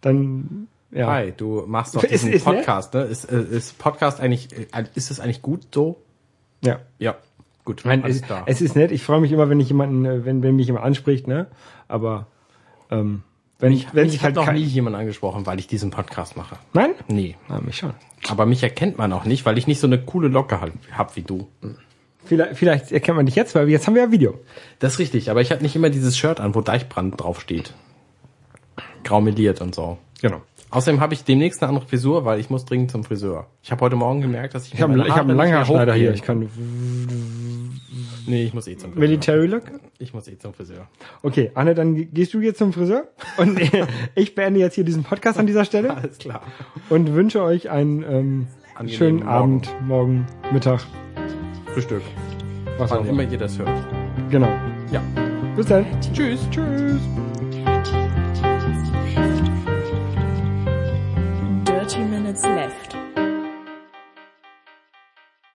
dann, ja. Hi, du machst doch Ist- diesen ist nett. Podcast, ne? Ist, äh, ist Podcast eigentlich, äh, ist es eigentlich gut so? Ja. Ja. Gut, alles es, es ist nett. Ich freue mich immer, wenn ich jemanden, äh, wenn, wenn mich jemand anspricht, ne? Aber ähm, wenn ich, wenn ich habe halt noch nie jemand angesprochen, weil ich diesen Podcast mache. Nein? Nee. Ah, mich schon. Aber mich erkennt man auch nicht, weil ich nicht so eine coole Locke halt hab wie du. Vielleicht, vielleicht erkennt man dich jetzt, weil jetzt haben wir ja Video. Das ist richtig, aber ich habe nicht immer dieses Shirt an, wo Deichbrand draufsteht. Graumeliert und so. Genau. Außerdem habe ich demnächst eine andere Frisur, weil ich muss dringend zum Friseur. Ich habe heute Morgen gemerkt, dass ich Ich habe hab einen mehr Langhaarschneider hier. Ich kann Nee, ich muss eh zum Friseur. Military Look. Ich muss eh zum Friseur. Okay, Anne, dann ge- gehst du jetzt zum Friseur und ich beende jetzt hier diesen Podcast an dieser Stelle Alles klar. und wünsche euch einen ähm, Angenehmen schönen Morgen. Abend, morgen, Mittag, Frühstück. was Wann immer. ihr das hört. Genau. Ja. Bis dann. Tschüss. Tschüss. minutes left.